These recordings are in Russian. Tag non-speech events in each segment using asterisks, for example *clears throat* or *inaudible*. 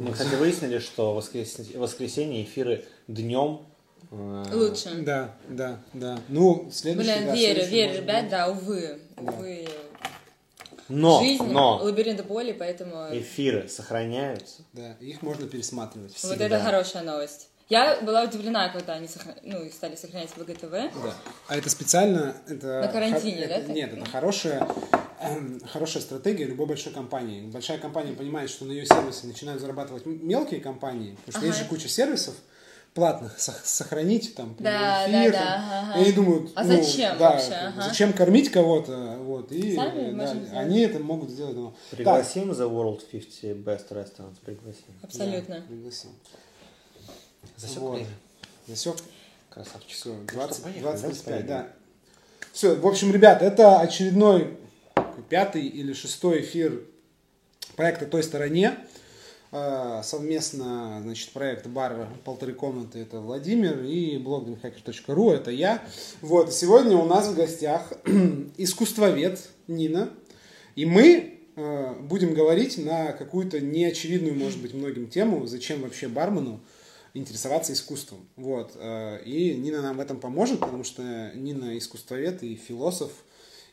Мы, кстати, выяснили, что воскрес... воскресенье эфиры днем э, Лучше. Да, да, да. Ну, следующий, Блин, да, верю, верю, ребят, быть. да, увы. Увы. Но, Жизнь, но лабиринт боли, поэтому... эфиры сохраняются. Да, их можно пересматривать. Вот всегда. это хорошая новость. Я была удивлена, когда они сохра- ну, стали сохранять в ВГТВ. Да. А это специально... Это На карантине, хо- да, это-? Нет, это хорошая, *clears throat* хорошая стратегия любой большой компании. Большая компания понимает, что на ее сервисы начинают зарабатывать мелкие компании, потому что Ага. есть же куча сервисов платных, сох- сохранить там Да, эфир, да, там. да, ага. И они думают, А ну, зачем да, вообще, ага. зачем кормить кого-то, вот, и Сами да, они это могут сделать. ну. Пригласим The World 50 Best Restaurants, пригласим. Абсолютно. да, пригласим. Засек Вот. время. Засек. Красавчик. Все, что, 20, поехали, 20 давайте 25, поедем. да. Все, в общем, ребят, это очередной пятый или шестой эфир проекта «Той стороне». Э, Совместно, значит, проект «Бар полторы комнаты» это Владимир и блог dreamhacker.ru это я. Вот, сегодня у нас в гостях *clears throat* искусствовед Нина. И мы э, будем говорить на какую-то неочевидную, может быть, многим тему, зачем вообще бармену интересоваться искусством. Вот. э, И Нина нам в этом поможет, потому что Нина искусствовед и философ,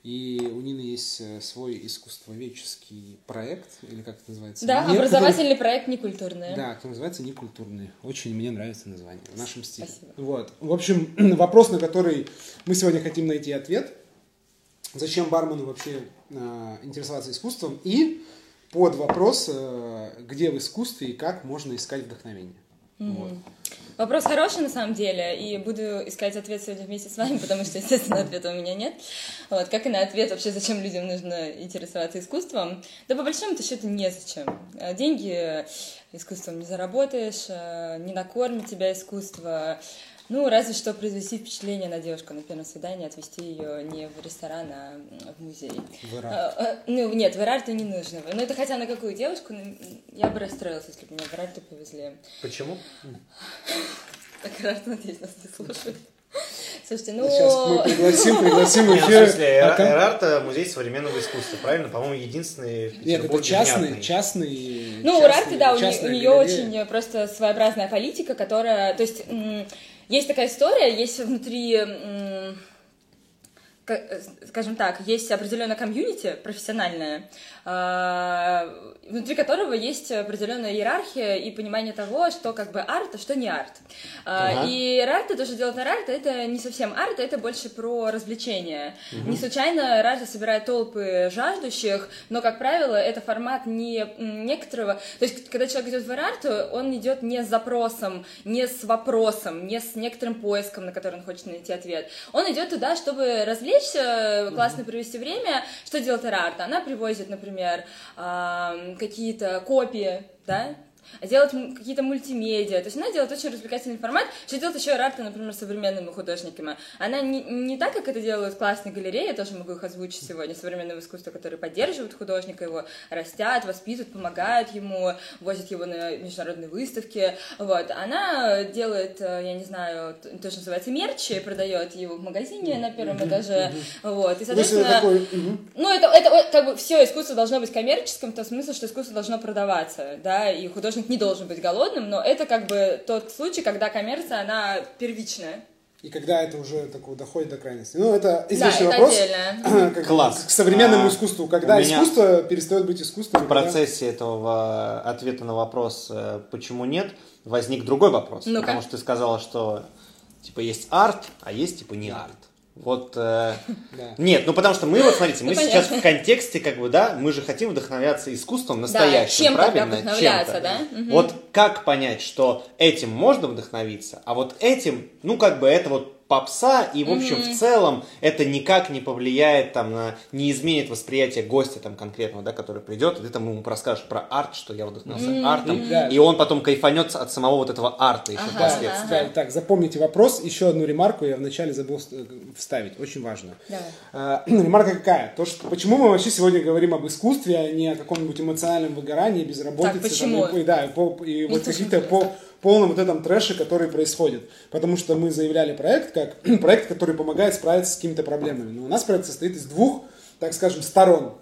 и у Нины есть э, свой искусствоведческий проект, или как это называется? Да, Нет, образовательный проект некультурный. который- Да, который называется «Некультурный». Очень мне нравится название в нашем стиле. Спасибо. Вот. В общем, *clears throat* вопрос, на который мы сегодня хотим найти ответ. Зачем бармену вообще э, интересоваться искусством? И под вопрос, э, где в искусстве и как можно искать вдохновение. Вот. Вопрос хороший на самом деле, и буду искать ответ сегодня вместе с вами, *laughs* потому что, естественно, ответа у меня нет. Вот, как и на ответ вообще, зачем людям нужно интересоваться искусством. Да по большому-то счету незачем. А Деньги искусством не заработаешь, э, не накормит тебя искусство. Ну, разве что произвести впечатление на девушку на первом свидании, отвезти ее не в ресторан, а в музей. В Иран. А, а, Ну, нет, в Ирарту не нужно. Ну, это хотя на какую девушку, ну, я бы расстроилась, если бы меня в Ирарту повезли. Почему? Так Ирарту, надеюсь, нас не слушают. Слушайте, ну... Сейчас мы пригласим, пригласим Нет, в эфир. смысле, там- Эрарта музей современного искусства, правильно? По-моему, единственный в Нет, это частный, частный. Ну, у Рарты, да, у, нее очень просто своеобразная политика, которая... То есть, есть такая история, есть внутри... э, скажем так, есть определенная комьюнити профессиональная, внутри которого есть определенная иерархия и понимание того, что как бы арт, а что не арт. А, Ага. И Рарта, то, что делает на Рарта, это не совсем арт, это больше про развлечение. Не случайно Рарта собирает толпы жаждущих, но, как правило, это формат не некоторого... То есть, когда человек идет в Рарту, он идет не с запросом, не с вопросом, не с некоторым поиском, на который он хочет найти ответ. Он идет туда, чтобы развлечься, классно провести время. Что делает Рарта? Она привозит, например, ам, какие-то копии, да, делать какие-то мультимедиа. То есть она делает очень развлекательный формат. Что делает еще Рарта, например, современными художниками? Она не, не так, как это делают классные галереи, я тоже могу их озвучить сегодня, современного искусства, которые поддерживают художника, его растят, воспитывают, помогают ему, возят его на международные выставки. Вот. Она делает, э, я не знаю, то, что называется мерчи, продает его в магазине на первом этаже. Вот. И, это соответственно, такой, ну, это, это как бы все искусство должно быть коммерческим, в том смысле, что искусство должно продаваться, да, и художник не должен быть голодным, но это как бы тот случай, когда коммерция, она первичная. И когда это уже такого доходит до крайности. Ну, это извечный это вопрос. отдельно. как Класс. К современному А, искусству. Когда меня- искусство перестает быть искусством. В когда- процессе этого ответа на вопрос, э, почему нет, возник другой вопрос. Ну-ка. Потому что ты сказала, что типа есть арт, а есть типа не арт. Вот э, *laughs* Да. нет, ну потому что мы вот смотрите, мы Ну, сейчас понятно. в контексте как бы да, мы же хотим вдохновляться искусством Да, настоящим, чем тогда правильно? вдохновляться, Чем-то. да? Вот как понять, что этим можно вдохновиться, а вот этим, ну как бы это вот попса, и в общем в целом это никак не повлияет там на, не изменит восприятие гостя там конкретного, да, который придет, и ты там ему расскажешь про арт, что я вдохновился артом, Да. и он потом кайфанется от самого вот этого арта еще Ага, впоследствии. Да, так, запомните вопрос. Еще одну ремарку я вначале забыл вставить. Очень важно. Давай. Э, *clears throat* Ремарка какая? То, что, почему мы вообще сегодня говорим об искусстве, а не о каком-нибудь эмоциональном выгорании, безработице. Так, почему? там, и, да, и, по- и вот тоже каких-то по полном вот этом трэше, который происходит. Потому что мы заявляли проект как *clears throat* проект, который помогает справиться с какими-то проблемами. Но у нас проект состоит из двух, так скажем, сторон.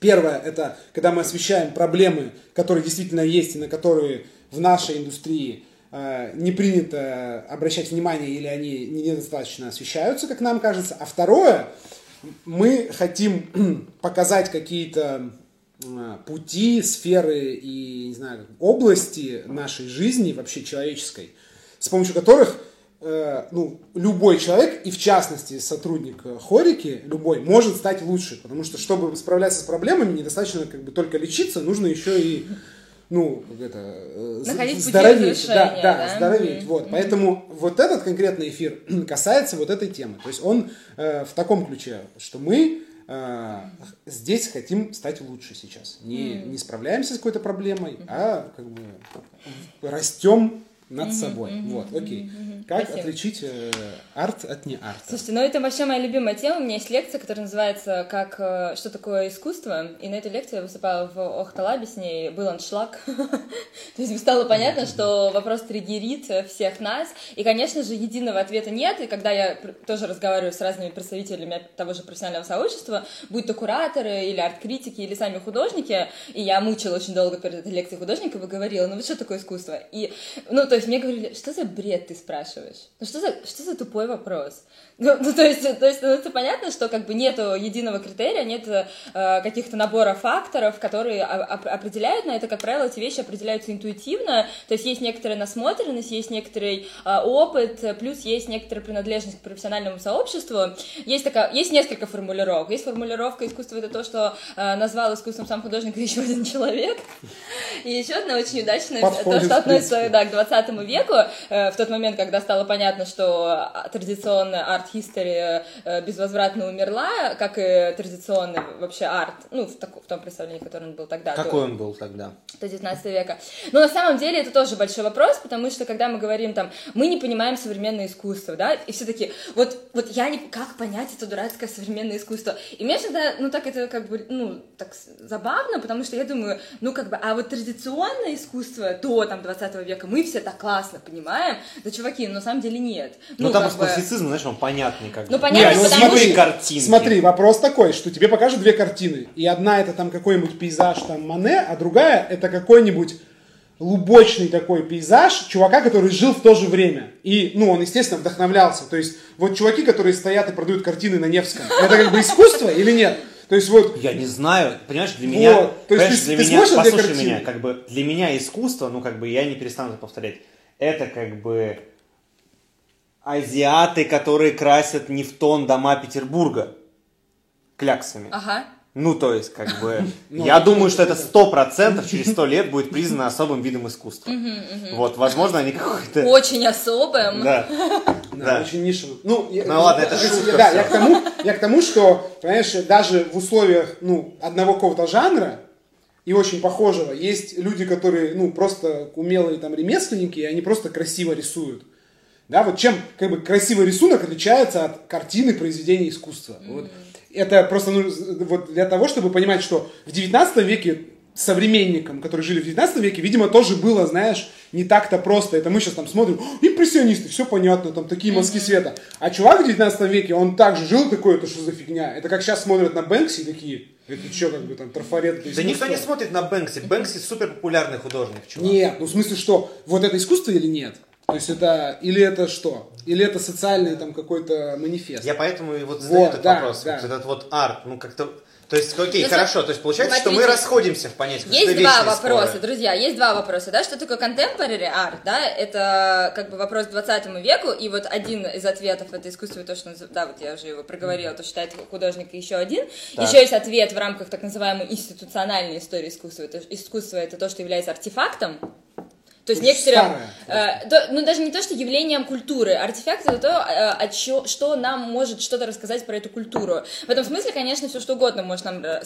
Первое, это когда мы освещаем проблемы, которые действительно есть и на которые в нашей индустрии э, не принято обращать внимание или они недостаточно освещаются, как нам кажется. А второе, мы хотим *clears throat* показать какие-то пути, сферы и, не знаю, области нашей жизни, вообще человеческой, с помощью которых э, ну, любой человек, и в частности сотрудник хорики, любой, может стать лучше. Потому что, чтобы справляться с проблемами, недостаточно как бы только лечиться, нужно еще и ну, это, э, Находить здороветь. Да, да, да, здороветь. Mm-hmm. Вот. Mm-hmm. Поэтому вот этот конкретный эфир *clears throat* касается вот этой темы. То есть он э, в таком ключе, что мы э, здесь хотим стать лучше сейчас. Не, не справляемся с какой-то проблемой, а как бы растем над mm-hmm, собой. Mm-hmm, вот, окей. Mm-hmm, как Спасибо. отличить э, арт от не арта? Слушайте, ну это вообще моя любимая тема. У меня есть лекция, которая называется «Как, э, что такое искусство?». И на этой лекции я выступала в Охталабе, с ней был аншлаг. *laughs* То есть стало понятно, что вопрос триггерит всех нас. И, конечно же, единого ответа нет. И когда я тоже разговариваю с разными представителями того же профессионального сообщества, будь то кураторы или арт-критики, или сами художники, и я мучила очень долго перед этой лекцией художников и говорила, ну вот что такое искусство? И, ну, то есть мне говорили, что за бред ты спрашиваешь? Ну что за, что за тупой вопрос? Ну, ну, то есть, то есть ну, это понятно, что как бы нету единого критерия, нет э, каких-то набора факторов, которые оп- определяют на это, как правило, эти вещи определяются интуитивно, то есть есть некоторая насмотренность, есть некоторый э, опыт, плюс есть некоторая принадлежность к профессиональному сообществу. Есть, такая, есть несколько формулировок. Есть формулировка искусства это то, что э, назвал искусством сам художник еще один человек. И еще одна очень удачная, то, что относится да, к 20 веку, э, в тот момент, когда стало понятно, что традиционный арт history э, безвозвратно умерла, как и традиционный вообще арт, ну, в, так, в том представлении, которое он был тогда. Какой он был тогда? До 19 века. Но на самом деле это тоже большой вопрос, потому что когда мы говорим там, мы не понимаем современное искусство, да, и все таки вот, вот я не, как понять это дурацкое современное искусство? И мне всегда, ну, так это как бы, ну, так забавно, потому что я думаю, ну, как бы, а вот традиционное искусство до, там, 20 века мы все так классно понимаем, да, чуваки, ну, на самом деле нет. Ну, ну там классицизма, знаешь, он понятен понятный как Ну, понятно, ну, потому смотри, картинки. Смотри, вопрос такой, что тебе покажут две картины, и одна это там какой-нибудь пейзаж там Мане, а другая это какой-нибудь лубочный такой пейзаж чувака, который жил в то же время. И, ну, он, естественно, вдохновлялся. То есть, вот чуваки, которые стоят и продают картины на Невском, *laughs* это как бы искусство или нет? То есть вот... Я не знаю, понимаешь, для меня... Вот. То есть ты, для ты меня, послушай меня, как бы для меня искусство, ну как бы я не перестану это повторять, это как бы азиаты, которые красят не в тон дома Петербурга кляксами. Ага. Ну, то есть, как бы, *laughs* ну, я думаю, что это сто процентов через сто лет будет признано особым видом искусства. Вот, возможно, они какой-то... Очень особым. Да. *laughs* Да, очень нишевым. Ну, ну ладно, это шутка. Да, я к, тому, я к тому, что, понимаешь, даже в условиях, ну, одного какого-то жанра, и очень похожего, есть люди, которые, ну, просто умелые там ремесленники, и они просто красиво рисуют. Да, вот чем как бы красивый рисунок отличается от картины произведения искусства. Mm-hmm. Вот. Это просто ну, вот для того, чтобы понимать, что в 19 веке современникам, которые жили в 19 веке, видимо, тоже было, знаешь, не так-то просто. Это мы сейчас там смотрим, импрессионисты, все понятно, там такие мазки света. А чувак в 19 веке, он также жил такой, это что за фигня? Это как сейчас смотрят на Бэнкси такие, это что, как бы там трафарет Да никто не смотрит на Бэнкси. Бэнкси супер популярный художник, чувак. Нет, ну в смысле, что вот это искусство или нет? То есть это, или это что? Или это социальный там какой-то манифест? Я поэтому и вот задаю вот, этот да, вопрос. Да. Вот этот вот арт, ну как-то... То есть, окей, ну, хорошо, то есть получается, смотрите, что мы расходимся в понятии. Есть два вопроса, споры. друзья, есть два вопроса, да, что такое contemporary art, да, это как бы вопрос к 20 веку, и вот один из ответов это искусство, то, что, да, вот я уже его проговорила, то считает художник еще один. Так. Еще есть ответ в рамках так называемой институциональной истории искусства, это искусство это то, что является артефактом, то есть некоторым, э, то, ну даже не то, что явлением культуры, артефакт это то, э, о чё, что нам может что-то рассказать про эту культуру. В этом смысле, конечно, все что угодно может нам э,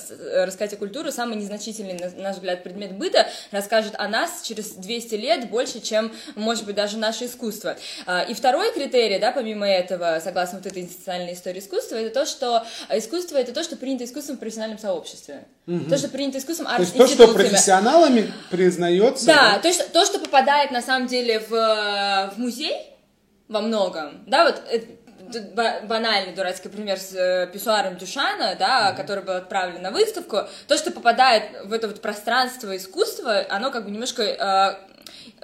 рассказать о культуре. Самый незначительный, на наш взгляд, предмет быта расскажет о нас через 200 лет больше, чем, может быть, даже наше искусство. Э, и второй критерий, да, помимо этого, согласно вот этой институциональной истории искусства, это то, что искусство это то, что принято искусством в профессиональном сообществе. Угу. То, что принято искусством арт То есть то, что профессионалами признается. Да, да? То, что, то, что попадает на самом деле в, в музей во многом, да, вот э, банальный дурацкий пример с э, писсуаром Дюшана, да, который был отправлен на выставку. То, что попадает в это вот пространство искусства, оно как бы немножко... э,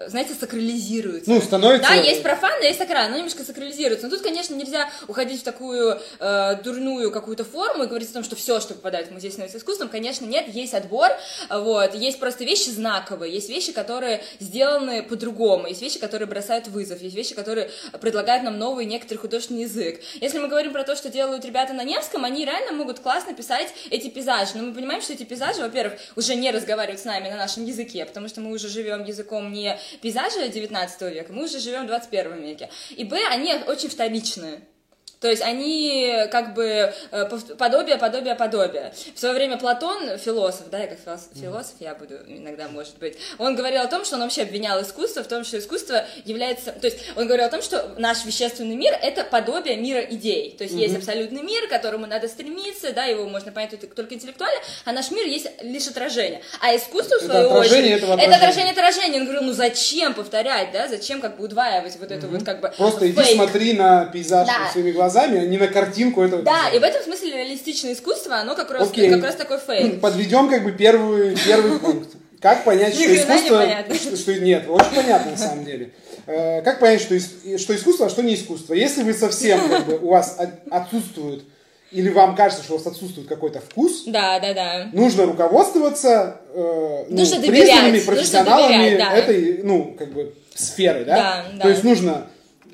знаете, сакрализируется. Ну, становится- Да, есть профанно, есть сакрально, оно немножко сакрализируется. Но тут, конечно, нельзя уходить в такую э, дурную какую-то форму и говорить о том, что все, что попадает в музей, становится искусством. Конечно, нет, есть отбор, вот, есть просто вещи знаковые, есть вещи, которые сделаны по-другому, есть вещи, которые бросают вызов, есть вещи, которые предлагают нам новый некоторый художественный язык. Если мы говорим про то, что делают ребята на Невском, они реально могут классно писать эти пейзажи, но мы понимаем, что эти пейзажи, во-первых, уже не разговаривают с нами на нашем языке, потому что мы уже живем языком не пейзажа 19 века, мы уже живем в 21 веке. И б, они очень вторичные. То есть они как бы э, подобие, подобие, подобие. В свое время Платон, философ, да, я как филос- философ, я буду иногда, может быть, он говорил о том, что он вообще обвинял искусство в том, что искусство является... То есть он говорил о том, что наш вещественный мир — это подобие мира идей. То есть есть абсолютный мир, к которому надо стремиться, да, его можно понять только- интеллектуально, а наш мир есть лишь отражение. А искусство, в Это свою отражение очередь, это отражение отражения. Он говорил, ну зачем повторять, да, зачем как бы удваивать вот эту вот как бы Просто иди смотри на пейзаж Да. своими глазами, а не на картинку этого Да, и в этом смысле реалистичное искусство, оно как раз, Окей. как раз такой фейк. Подведем как бы первый, первый пункт. Как понять, что искусство... Что, что- нет, очень понятно на самом деле. Э, Как понять, что, что искусство, а что не искусство? Если вы совсем, как бы, у вас от- отсутствует, или вам кажется, что у вас отсутствует какой-то вкус, Да, да, да. нужно руководствоваться э, ну, Нужно доверять, признанными нужно профессионалами доверять, да. этой, ну, как бы, сферы, да? Да, да. То есть нужно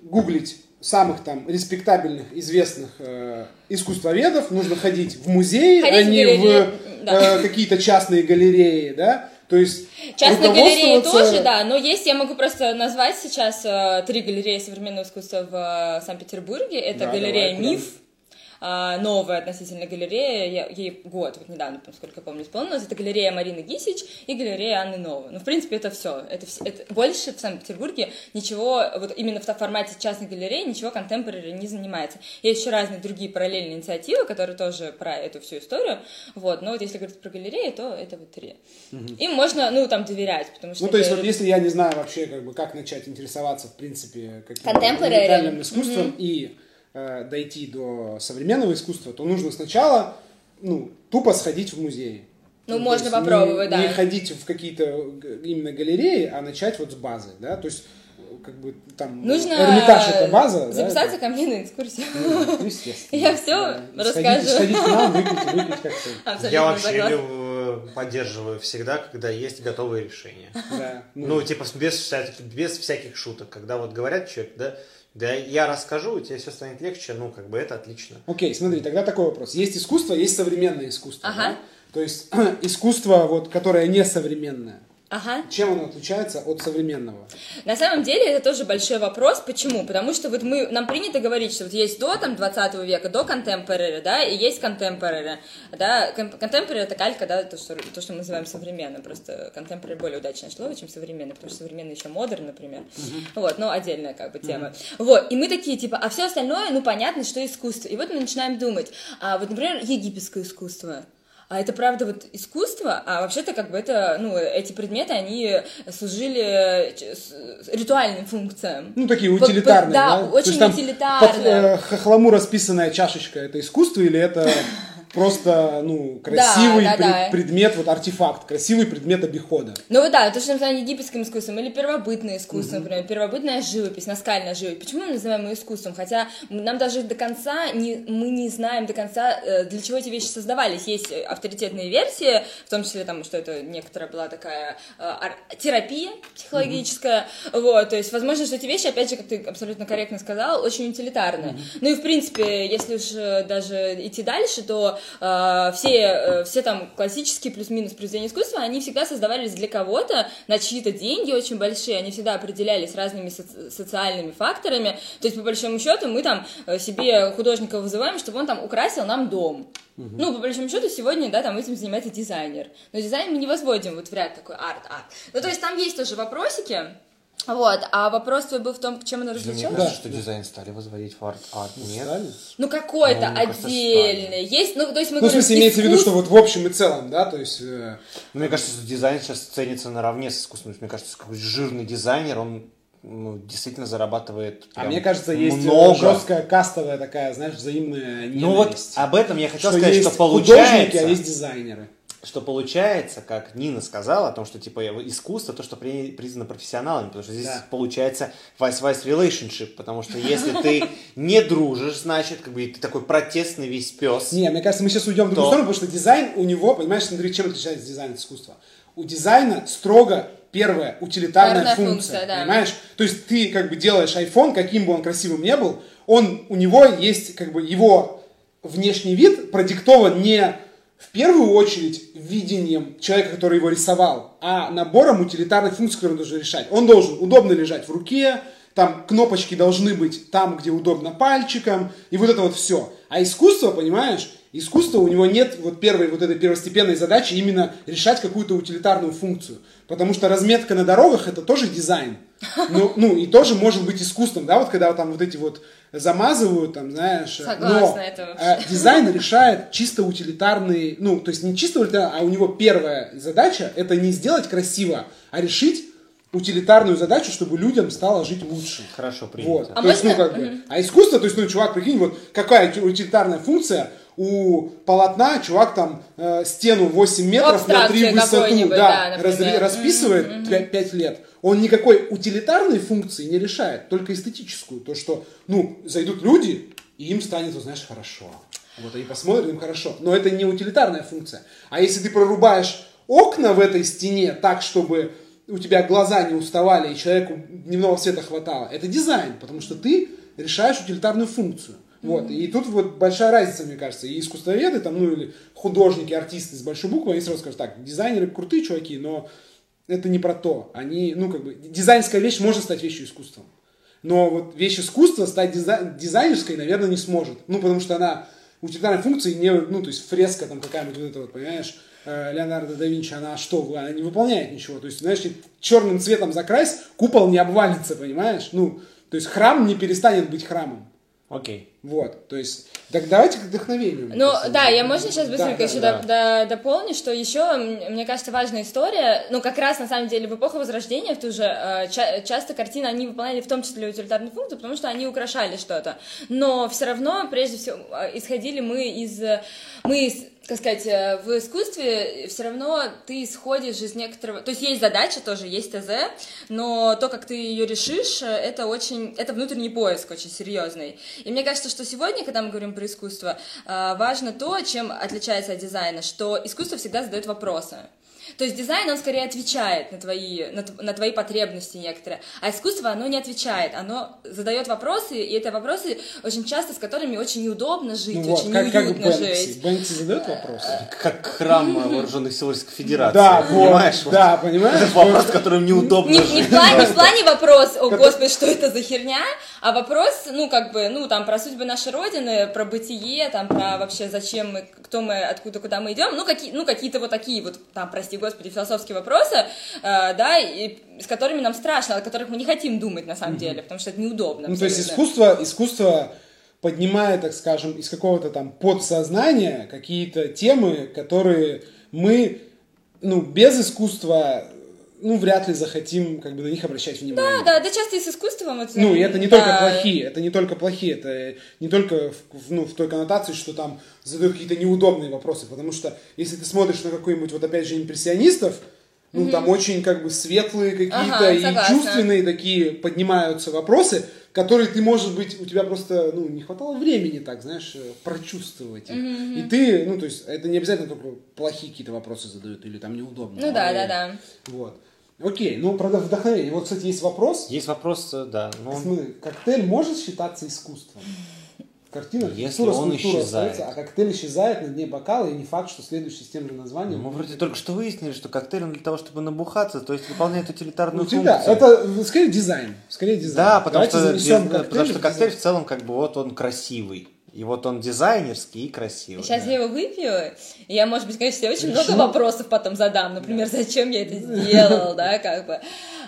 гуглить самых там респектабельных, известных э, искусствоведов, нужно ходить в музеи, Ходить а в не галереи, в да. э, какие-то частные галереи, да? То есть Частные галереи тоже, да, но есть, я могу просто назвать сейчас э, три галереи современного искусства в э, Санкт-Петербурге. Это Да, галерея давай? «Миф», а, новая относительно галерея, я- ей год, вот недавно, насколько я помню, исполнилось, это галерея Марины Гисич и галерея Анны Новой. Ну, в принципе, это все. Это, это больше в Санкт-Петербурге ничего, вот именно в формате частной галереи, ничего контемпорари не занимается. Есть еще разные другие параллельные инициативы, которые тоже про эту всю историю, вот, но вот если говорить про галереи, то это вот три. Им можно, ну, там, доверять, потому что... Ну, то есть, это- вот если я не знаю вообще, как бы, как начать интересоваться, в принципе, каким-то искусством и э, дойти до современного искусства, то нужно сначала, ну, тупо сходить в музей. Ну, то можно попробовать, не, да. Не ходить в какие-то г- именно галереи, а начать вот с базы, да, то есть, как бы, там, Нужно Эрмитаж это база, да, записаться это- ко мне на экскурсию. Ну, естественно. Я всё Да. расскажу. Сходите, сходите к нам, выпить, выпить как-то. Абсолютно Я вообще лю- поддерживаю всегда, когда есть готовые решения. Да. Ну, типа, без всяких, без всяких шуток. Когда вот говорят человек, да, да я расскажу, тебе все станет легче, ну, как бы это отлично. Окей, смотри, тогда такой вопрос. Есть искусство, есть современное искусство. Ага. да? То есть *clears throat* искусство, вот, которое не современное. Ага. Чем оно отличается от современного? На самом деле это тоже большой вопрос. Почему? Потому что вот мы, нам принято говорить, что вот есть до там 20 века, до contemporary, да, и есть contemporary, да. Кон- Contemporary это калька, да, то что, то, что мы называем современным. Просто contemporary более удачное слово, чем современный, потому что современный еще модерн, например. Вот, но отдельная как бы тема. Вот, и мы такие, типа, а все остальное, ну, понятно, что искусство. И вот мы начинаем думать, а вот, например, египетское искусство. А это правда вот искусство, а вообще-то как бы это, ну, эти предметы, они служили ч- с- ритуальным функциям. Ну, такие По- по- утилитарные, да, да? Очень утилитарно. Под э, хохлому расписанная чашечка это искусство или это *laughs* просто, ну, красивый да, пред- да. предмет, вот артефакт, красивый предмет обихода? Ну вот да, то, что мы называем египетским искусством, или первобытное искусство, например, первобытная живопись, наскальная живопись. Почему мы называем ее искусством? Хотя нам даже до конца, не, мы не знаем до конца, э, для чего эти вещи создавались. Есть э, авторитетные версии, в том числе, там, что это некоторая была такая э, терапия психологическая, вот, то есть, возможно, что эти вещи, опять же, как ты абсолютно корректно сказал, очень утилитарны. Ну и, в принципе, если уж э, даже идти дальше, то э, все, э, все там классические плюс-минус произведения искусства, они всегда создавались для кого-то, на чьи-то деньги очень большие, они всегда определялись разными соци- социальными факторами, то есть, по большому счету, мы там э, себе художника вызываем, чтобы он там украсил нам дом. Ну, по большому счету, сегодня, да, там этим занимается дизайнер. Но дизайн мы не возводим вот в ряд такой арт-арт. Ну, то есть там есть тоже вопросики, вот, а вопрос твой был в том, чем оно Мне различалось? кажется, что дизайн стали возводить в арт, арт нет. Стали? Ну, какой-то Ну, мне кажется, отдельный. Есть, ну, то есть мы Ну, в говорим, смысле, имеется в виду, что вот в общем и целом, да, то есть... э, Ну, Мне кажется, что дизайн сейчас ценится наравне с искусством. Мне кажется, какой-то жирный дизайнер, он ну, действительно зарабатывает А мне кажется, есть много. жесткая кастовая такая, знаешь, взаимная Ну вот ненависть. об этом я хотел что сказать, есть что получается, художники, а есть дизайнеры. Что получается, как Нина сказала, о том, что типа искусство, то, что при- признано профессионалами, потому что здесь Да. получается vice-vice relationship, потому что если ты не дружишь, значит, как бы ты такой протестный весь пес. Не, мне кажется, мы сейчас уйдем в другую То- сторону, потому что дизайн у него, понимаешь, смотри, чем отличается дизайн от искусства. У дизайна строго первая утилитарная Утилитарная функция, функция, да. понимаешь? То есть ты как бы делаешь iPhone, каким бы он красивым не был, он, у него есть как бы его внешний вид продиктован не в первую очередь видением человека, который его рисовал, а набором утилитарных функций, которые он должен решать. Он должен удобно лежать в руке, там кнопочки должны быть там, где удобно пальчиком, и вот это вот все. А искусство, понимаешь, искусство у него нет вот первой вот этой первостепенной задачи именно решать какую-то утилитарную функцию. Потому что разметка на дорогах это тоже дизайн. Ну, ну и тоже может быть искусством, да, вот когда там вот эти вот замазывают, там, знаешь. Согласна, но, это вообще. э, дизайн решает чисто утилитарный, ну, то есть не чисто утилитарный, а у него первая задача это не сделать красиво, а решить утилитарную задачу, чтобы людям стало жить лучше. Хорошо принято. Вот. А то есть, ну, как бы, а искусство, то есть, ну, чувак, прикинь, вот какая ути- утилитарная функция у полотна, чувак там э, стену 8 метров на 3 Абстракции высоту, да, да, разре- например. расписывает 5, лет. Он никакой утилитарной функции не решает, только эстетическую. То, что, ну, зайдут люди, и им станет, вот, знаешь, хорошо. Вот они посмотрят, им хорошо. Но это не утилитарная функция. А если ты прорубаешь окна в этой стене так, чтобы у тебя глаза не уставали и человеку дневного света хватало, это дизайн, потому что ты решаешь утилитарную функцию. Вот. И тут вот большая разница, мне кажется. И искусствоведы, там, ну или художники, артисты с большой буквы, они сразу скажут, так, дизайнеры крутые чуваки, но это не про то. Они, ну, как бы, дизайнерская вещь может стать вещью искусством. Но вот вещь искусства стать дизай- дизайнерской, наверное, не сможет. Ну, потому что она утилитарной функции не, ну, то есть фреска там какая-нибудь вот эта вот, понимаешь, э, Леонардо да Винчи, она что, она не выполняет ничего. То есть, знаешь, черным цветом закрась, купол не обвалится, понимаешь? Ну, то есть храм не перестанет быть храмом. Окей. Вот, то есть, так давайте к вдохновению. Ну, да, я можно сейчас да, быстренько да, еще да. до- дополню, что еще, мне кажется, важная история, ну, как раз, на самом деле, в эпоху Возрождения, в ту же, э, ча- часто картины, они выполняли в том числе утилитарную функцию, потому что они украшали что-то, но все равно, прежде всего, э, исходили мы из, мы, из, как сказать, э, в искусстве все равно ты исходишь из некоторого, то есть есть задача тоже, есть ТЗ, но то, как ты ее решишь, э, это очень, это внутренний поиск очень серьезный. И мне кажется, что сегодня, когда мы говорим про искусство, э, важно то, чем отличается от дизайна, что искусство всегда задает вопросы. То есть дизайн, он скорее отвечает на твои, на, на твои потребности некоторые, а искусство, оно не отвечает, оно задает вопросы, и это вопросы очень часто, с которыми очень неудобно жить, Ну очень как, как неуютно Бэнкси. жить. Бэнкси задает вопросы? Как храм вооруженных сил Российской Федерации. Да, понимаешь? Вот да, понимаешь? Это вопрос, которым неудобно Не, не жить. в плане, не в плане вопрос, о господи, что это за херня, а вопрос, ну, как бы, ну, там, про судьбы нашей Родины, про бытие, там, про вообще, зачем мы, кто мы, откуда, куда мы идем, ну, какие, ну, какие-то вот такие вот, там, прости господи, философские вопросы, э, да, и с которыми нам страшно, о которых мы не хотим думать, на самом деле, потому что это неудобно. Ну, то есть искусство, искусство поднимает, так скажем, из какого-то там подсознания какие-то темы, которые мы, ну, без искусства, ну, вряд ли захотим как бы на них обращать внимание. Да, да, да, часто и с искусством это... Ну, и это не да. только плохие, это не только плохие, это не только в, ну, в той коннотации, что там задают какие-то неудобные вопросы, потому что если ты смотришь на какой-нибудь, вот опять же, импрессионистов, ну, там очень как бы светлые какие-то Ага, и согласна. чувственные такие поднимаются вопросы, которые ты, может быть, у тебя просто, ну, не хватало времени так, знаешь, э, прочувствовать их. И ты, ну, то есть, это не обязательно только плохие какие-то вопросы задают или там неудобные. Ну да, а, да, да. Вот. Окей, ну, про вдохновение. Вот, кстати, есть вопрос. Есть вопрос, э, да. ну, он- Смотри, коктейль может считаться искусством? Картина, Если он скульптура исчезает. остается, а коктейль исчезает на дне бокала, и не факт, что следующий с тем же названием. Мы вроде только что выяснили, что коктейль для того, чтобы набухаться, то есть выполняет утилитарную Ну, функцию. Это скорее дизайн. Скорее дизайн. Да, потому Давайте что, коктейль потому что коктейль в целом как бы вот он красивый. И вот он дизайнерский и красивый. Сейчас я его выпью, и я, может быть, конечно, себе очень Решил? много вопросов потом задам. Например, зачем я это сделал, да, как бы.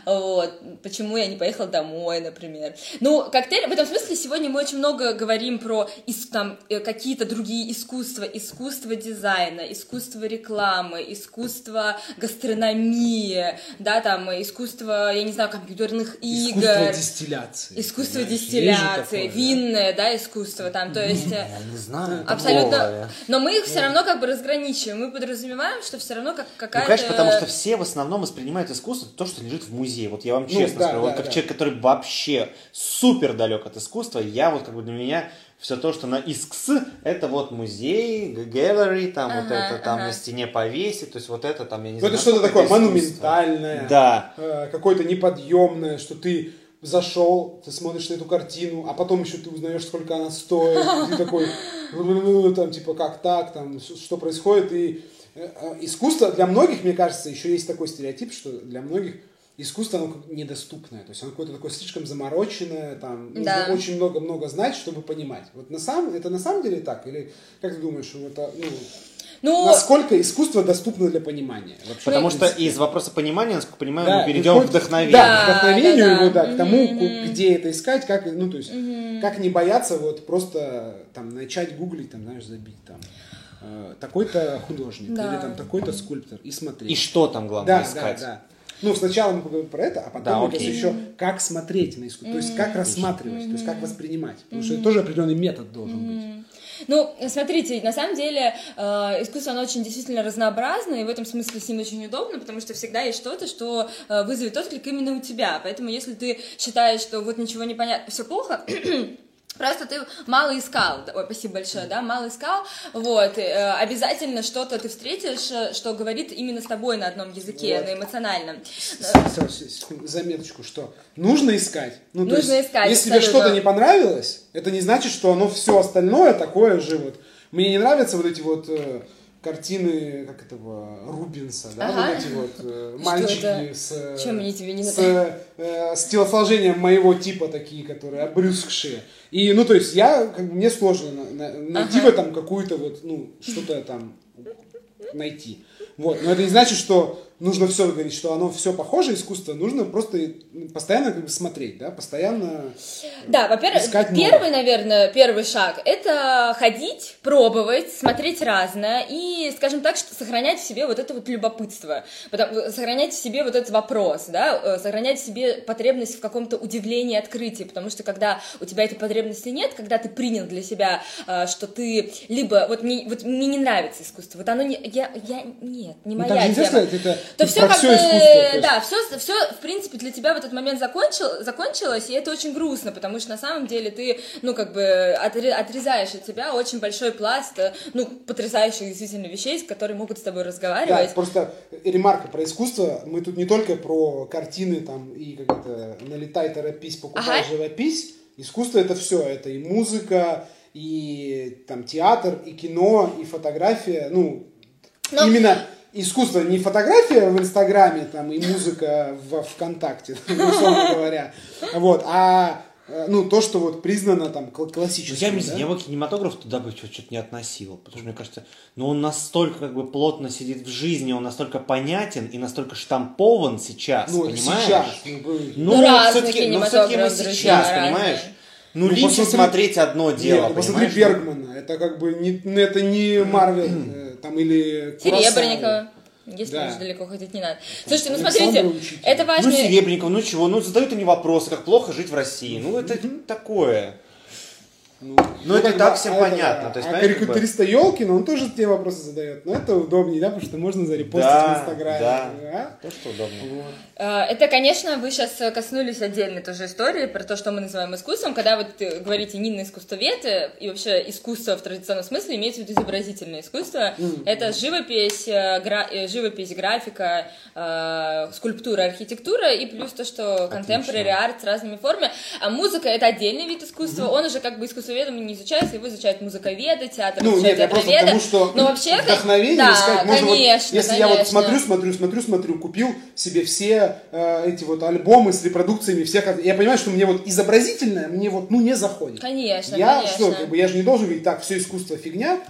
Вот, почему я не поехала домой, например. Ну, коктейль, в этом смысле сегодня мы очень много говорим про там э, какие-то другие искусства, искусство дизайна, искусство рекламы, искусство гастрономии, да, там, искусство, я не знаю, компьютерных игр. Искусство дистилляции. Искусство дистилляции, винное, да, искусство там, то есть... Я не знаю. Абсолютно. такого. Но мы их все равно как бы разграничиваем. Мы подразумеваем, что все равно как Ну, какая-то... конечно, потому что все в основном воспринимают искусство то, что лежит в музее. Вот я вам Ну, честно да, скажу, да, вот как да. человек, который вообще супер далек от искусства, я вот как бы для меня все то, что на ИСКС, это вот музей, gallery, там вот Ага, это там ага. на стене повесить, то есть вот это там, я не Ну, знаю. это что-то такое искусство. монументальное. Да. э, какое-то неподъемное, что ты зашел, ты смотришь на эту картину, а потом еще ты узнаешь, сколько она стоит, ты такой, *laughs* «Ну, там, типа, как так, там, что происходит, и э, э, искусство для многих, мне кажется, еще есть такой стереотип, что для многих искусство, оно недоступное, то есть оно какое-то такое слишком замороченное, там, нужно Да. очень много-много знать, чтобы понимать. Вот на самом, это на самом деле так? Или как ты думаешь, это, ну, Ну, насколько искусство доступно для понимания? Вообще, Потому в что из вопроса понимания, насколько понимаю, Да, мы перейдем к вдохновению. Да, к вдохновению да, да. его, да, к тому, ку- где это искать, как, ну, то есть, как не бояться вот просто там начать гуглить, там, знаешь, забить там э, такой-то художник Да. или там такой-то скульптор и смотреть. И что там главное да, искать? да, да. Ну, сначала мы поговорим про это, а потом, Да, окей. еще как смотреть на искусство, то есть как рассматривать, то есть как воспринимать, потому что это тоже определенный метод должен быть. Ну, смотрите, на самом деле э, искусство, оно очень действительно разнообразно, и в этом смысле с ним очень удобно, потому что всегда есть что-то, что э, вызовет отклик именно у тебя. Поэтому если ты считаешь, что вот ничего не понятно, все плохо, *clears throat* Просто ты мало искал, ой, спасибо большое, да, мало искал, вот, э, обязательно что-то ты встретишь, э, что говорит именно с тобой на одном языке, Вот. на эмоциональном. Заметочку, что нужно искать. Ну, Нужно есть, искать, Если тебе абсолютно. что-то не понравилось, это не значит, что оно все остальное такое же. Вот. Мне не нравятся вот эти вот э, картины, как этого, Рубинса, да, Ага. вот эти вот э, мальчики это? с, э, Чем они тебе не с, э, с телосложением моего типа такие, которые обрюзгшие. И, ну, то есть, я, как бы, мне сложно на- на- найти Ага. в этом какую-то вот, ну, что-то там найти. Вот. Но это не значит, что нужно все говорить, что оно все похоже искусство, нужно просто постоянно как бы смотреть, да, постоянно Да, во-первых, первый, наверное, первый шаг – это ходить, пробовать, смотреть разное и, скажем так, что сохранять в себе вот это вот любопытство, Потом- сохранять в себе вот этот вопрос, да, э, сохранять в себе потребность в каком-то удивлении, открытии, потому что когда у тебя этой потребности нет, когда ты принял для себя, э, что ты либо вот мне, вот мне не нравится искусство, вот оно не, я, я нет, не Ну, моя так же тема. это то ну, все как бы, искусство. да, все, все, в принципе, для тебя в этот момент закончил, закончилось, и это очень грустно, потому что на самом деле ты, ну, как бы отре- отрезаешь от себя очень большой пласт, э, ну, потрясающих действительно вещей, которые могут с тобой Да, разговаривать. просто ремарка про искусство. Мы тут не только про картины там и как это налетай, торопись, покупай, Ага. живопись. Искусство это все. Это и музыка, и там театр, и кино, и фотография. Ну, Но- именно искусство не фотография в Инстаграме там и музыка в ВКонтакте, *laughs* условно говоря, вот, а э, ну то, что вот признано там кл- Ну, классическим. я, да? я бы кинематограф туда бы что-то не относил, потому что мне кажется, ну он настолько как бы плотно сидит в жизни, он настолько понятен и настолько штампован сейчас, Ну, понимаешь? сейчас. ну, Ну, Ну, разный все-таки, ну, все-таки мы сейчас, разный. понимаешь? Ну, Ну, Линча посмотри- смотреть одно дело, Нет, ну, посмотри понимаешь? Бергмана, это как бы не, ну, это не Марвел, *clears throat* э, там или. Серебренникова. Если Да. уж далеко ходить не надо. Слушайте, ну Александр смотрите, Учитель. это Ну, важно. Серебренников, ну чего, ну задают они вопросы, как плохо жить в России. Ну, это такое. Ну, Ну, это и так всем это понятно, да. то есть, а понимаешь, как бы- карикатуриста Елкина, он тоже те вопросы задает. Но это удобнее, да, потому что можно зарепостить Да, в Инстаграме. да. А? То, что удобно. Вот. Э, Это, конечно, вы сейчас коснулись отдельной тоже истории про то, что мы называем искусством. Когда вот э, говорите Нина искусствовед, э, и вообще искусство в традиционном смысле имеется в виду изобразительное искусство. Это живопись, гра- живопись, графика, э, скульптура, архитектура и плюс то, что contemporary арт с разными формами. А музыка это отдельный вид искусства. Он уже как бы искусствоведом не изучается, его изучают музыковеды, театр Ну, нет, я просто потому что Но вообще, вдохновение да, искать можно вот, конечно, если я вот конечно. смотрю, смотрю, смотрю, смотрю, купил себе все э, эти вот альбомы с репродукциями всех, я понимаю, что мне вот изобразительное, мне вот, ну, не заходит. Конечно, я конечно. что, как бы, я же не должен говорить, так, все искусство фигня,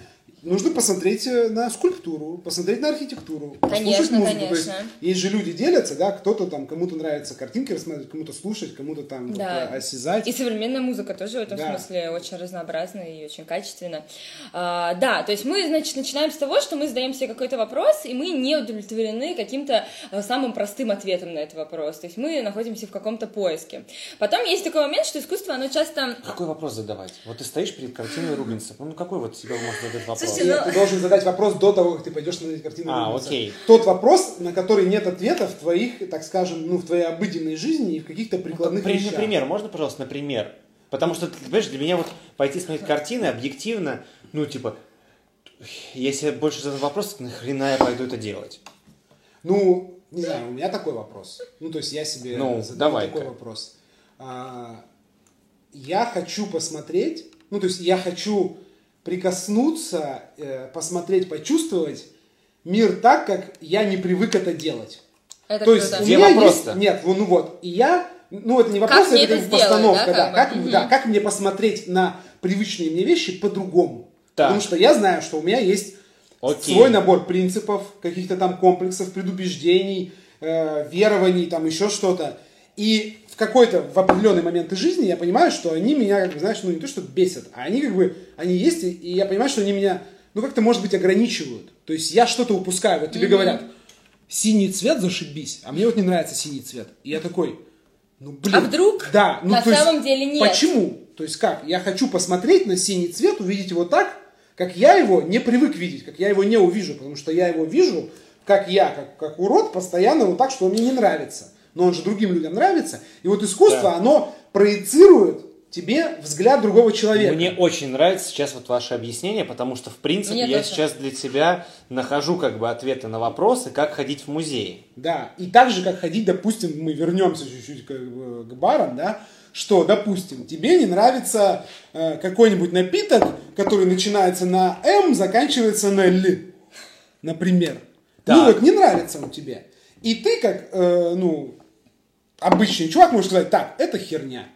нужно посмотреть э, на скульптуру, посмотреть на архитектуру, послушать Конечно, музыку. То есть, конечно. есть же люди делятся, да, кто-то там, кому-то нравится картинки рассматривать, кому-то слушать, кому-то там вот, Да. э, осязать. И современная музыка тоже в этом Да. смысле очень разнообразна и очень качественна. А, да, то есть мы, значит, начинаем с того, что мы задаем себе какой-то вопрос, и мы не удовлетворены каким-то э, самым простым ответом на этот вопрос. То есть мы находимся в каком-то поиске. Потом есть такой момент, что искусство, оно часто... Какой вопрос задавать? Вот ты стоишь перед картиной Рубинса. Ну, какой вот тебе можно задать вопрос? Слушайте, Нет, ну- ты должен задать вопрос до того, как ты пойдешь смотреть картину. А, Рубенса. окей. Тот вопрос, на который нет ответа в твоих, так скажем, ну, в твоей обыденной жизни и в каких-то прикладных При- вещах. Например, можно, пожалуйста, например? Потому что, ты понимаешь, для меня вот пойти смотреть картины объективно, ну, типа, если я больше задам вопрос, так нахрена я пойду это делать? Ну, не знаю, у меня такой вопрос. Ну, то есть я себе Ну, задаю давай-ка. такой вопрос. А, я хочу посмотреть, ну, то есть я хочу прикоснуться, э, посмотреть, почувствовать мир так, как я не привык это делать. Это То есть у меня вопрос-то? есть... Нет, ну вот, и я... Ну, это не вопрос, Как это это сделать, постановка, да, да. как бы? Как, да, как мне посмотреть на привычные мне вещи по-другому. Так. Потому что я знаю, что у меня есть Окей. свой набор принципов, каких-то там комплексов, предубеждений, э, верований, там еще что-то. И какой-то, в определенный момент жизни я понимаю, что они меня, как бы, знаешь, ну не то, что бесят, а они как бы, они есть, и, я понимаю, что они меня, ну как-то, может быть, ограничивают. То есть я что-то упускаю. Вот тебе говорят, синий цвет зашибись, а мне вот не нравится синий цвет. И я такой, ну блин. А вдруг Да, ну на то есть самом деле нет? Почему? То есть как? Я хочу посмотреть на синий цвет, увидеть его так, как я его не привык видеть, как я его не увижу, потому что я его вижу, как я, как, как урод, постоянно вот так, что он мне не нравится. Но он же другим людям нравится. И вот искусство, Да. оно проецирует тебе взгляд другого человека. Мне очень нравится сейчас вот ваше объяснение, потому что, в принципе, Мне я тоже. сейчас для себя нахожу как бы ответы на вопросы, как ходить в музей. Да, и так же, как ходить, допустим, мы вернемся чуть-чуть к, к барам, да, что, допустим, тебе не нравится э, какой-нибудь напиток, который начинается на М, заканчивается на Л, например. Ну Так. вот, не нравится он тебе. И ты, как, э, ну, обычный чувак, можешь сказать, так, это херня.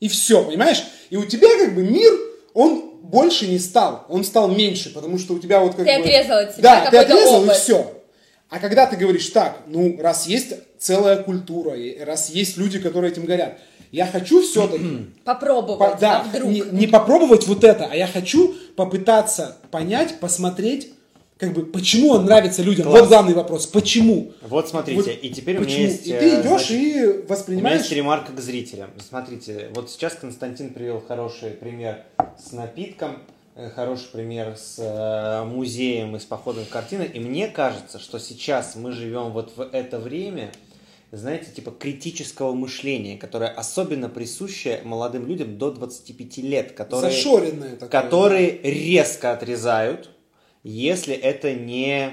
И все, понимаешь? И у тебя как бы мир, он больше не стал, он стал меньше, потому что у тебя вот как Ты бы... отрезал от себя Да, ты отрезал, и опыт. все. А когда ты говоришь так, ну, раз есть целая культура, и раз есть люди, которые этим горят, я хочу все-таки *clears throat* Попробовать, да, а вдруг? не, не попробовать вот это, а я хочу попытаться понять, посмотреть, как бы, почему он нравится людям. Класс. Вот главный вопрос, почему? Вот смотрите, Вот и теперь у почему? меня есть... И э, ты идешь значит, и У меня воспринимаешь. есть ремарка к зрителям. Смотрите, вот сейчас Константин привел хороший пример с напитком, э, хороший пример с э, музеем и с походом картины. И мне кажется, что сейчас мы живем вот в это время, знаете, типа критического мышления, которое особенно присуще молодым людям до 25 лет, которые, Зашоренное такое. которые резко отрезают, если это не...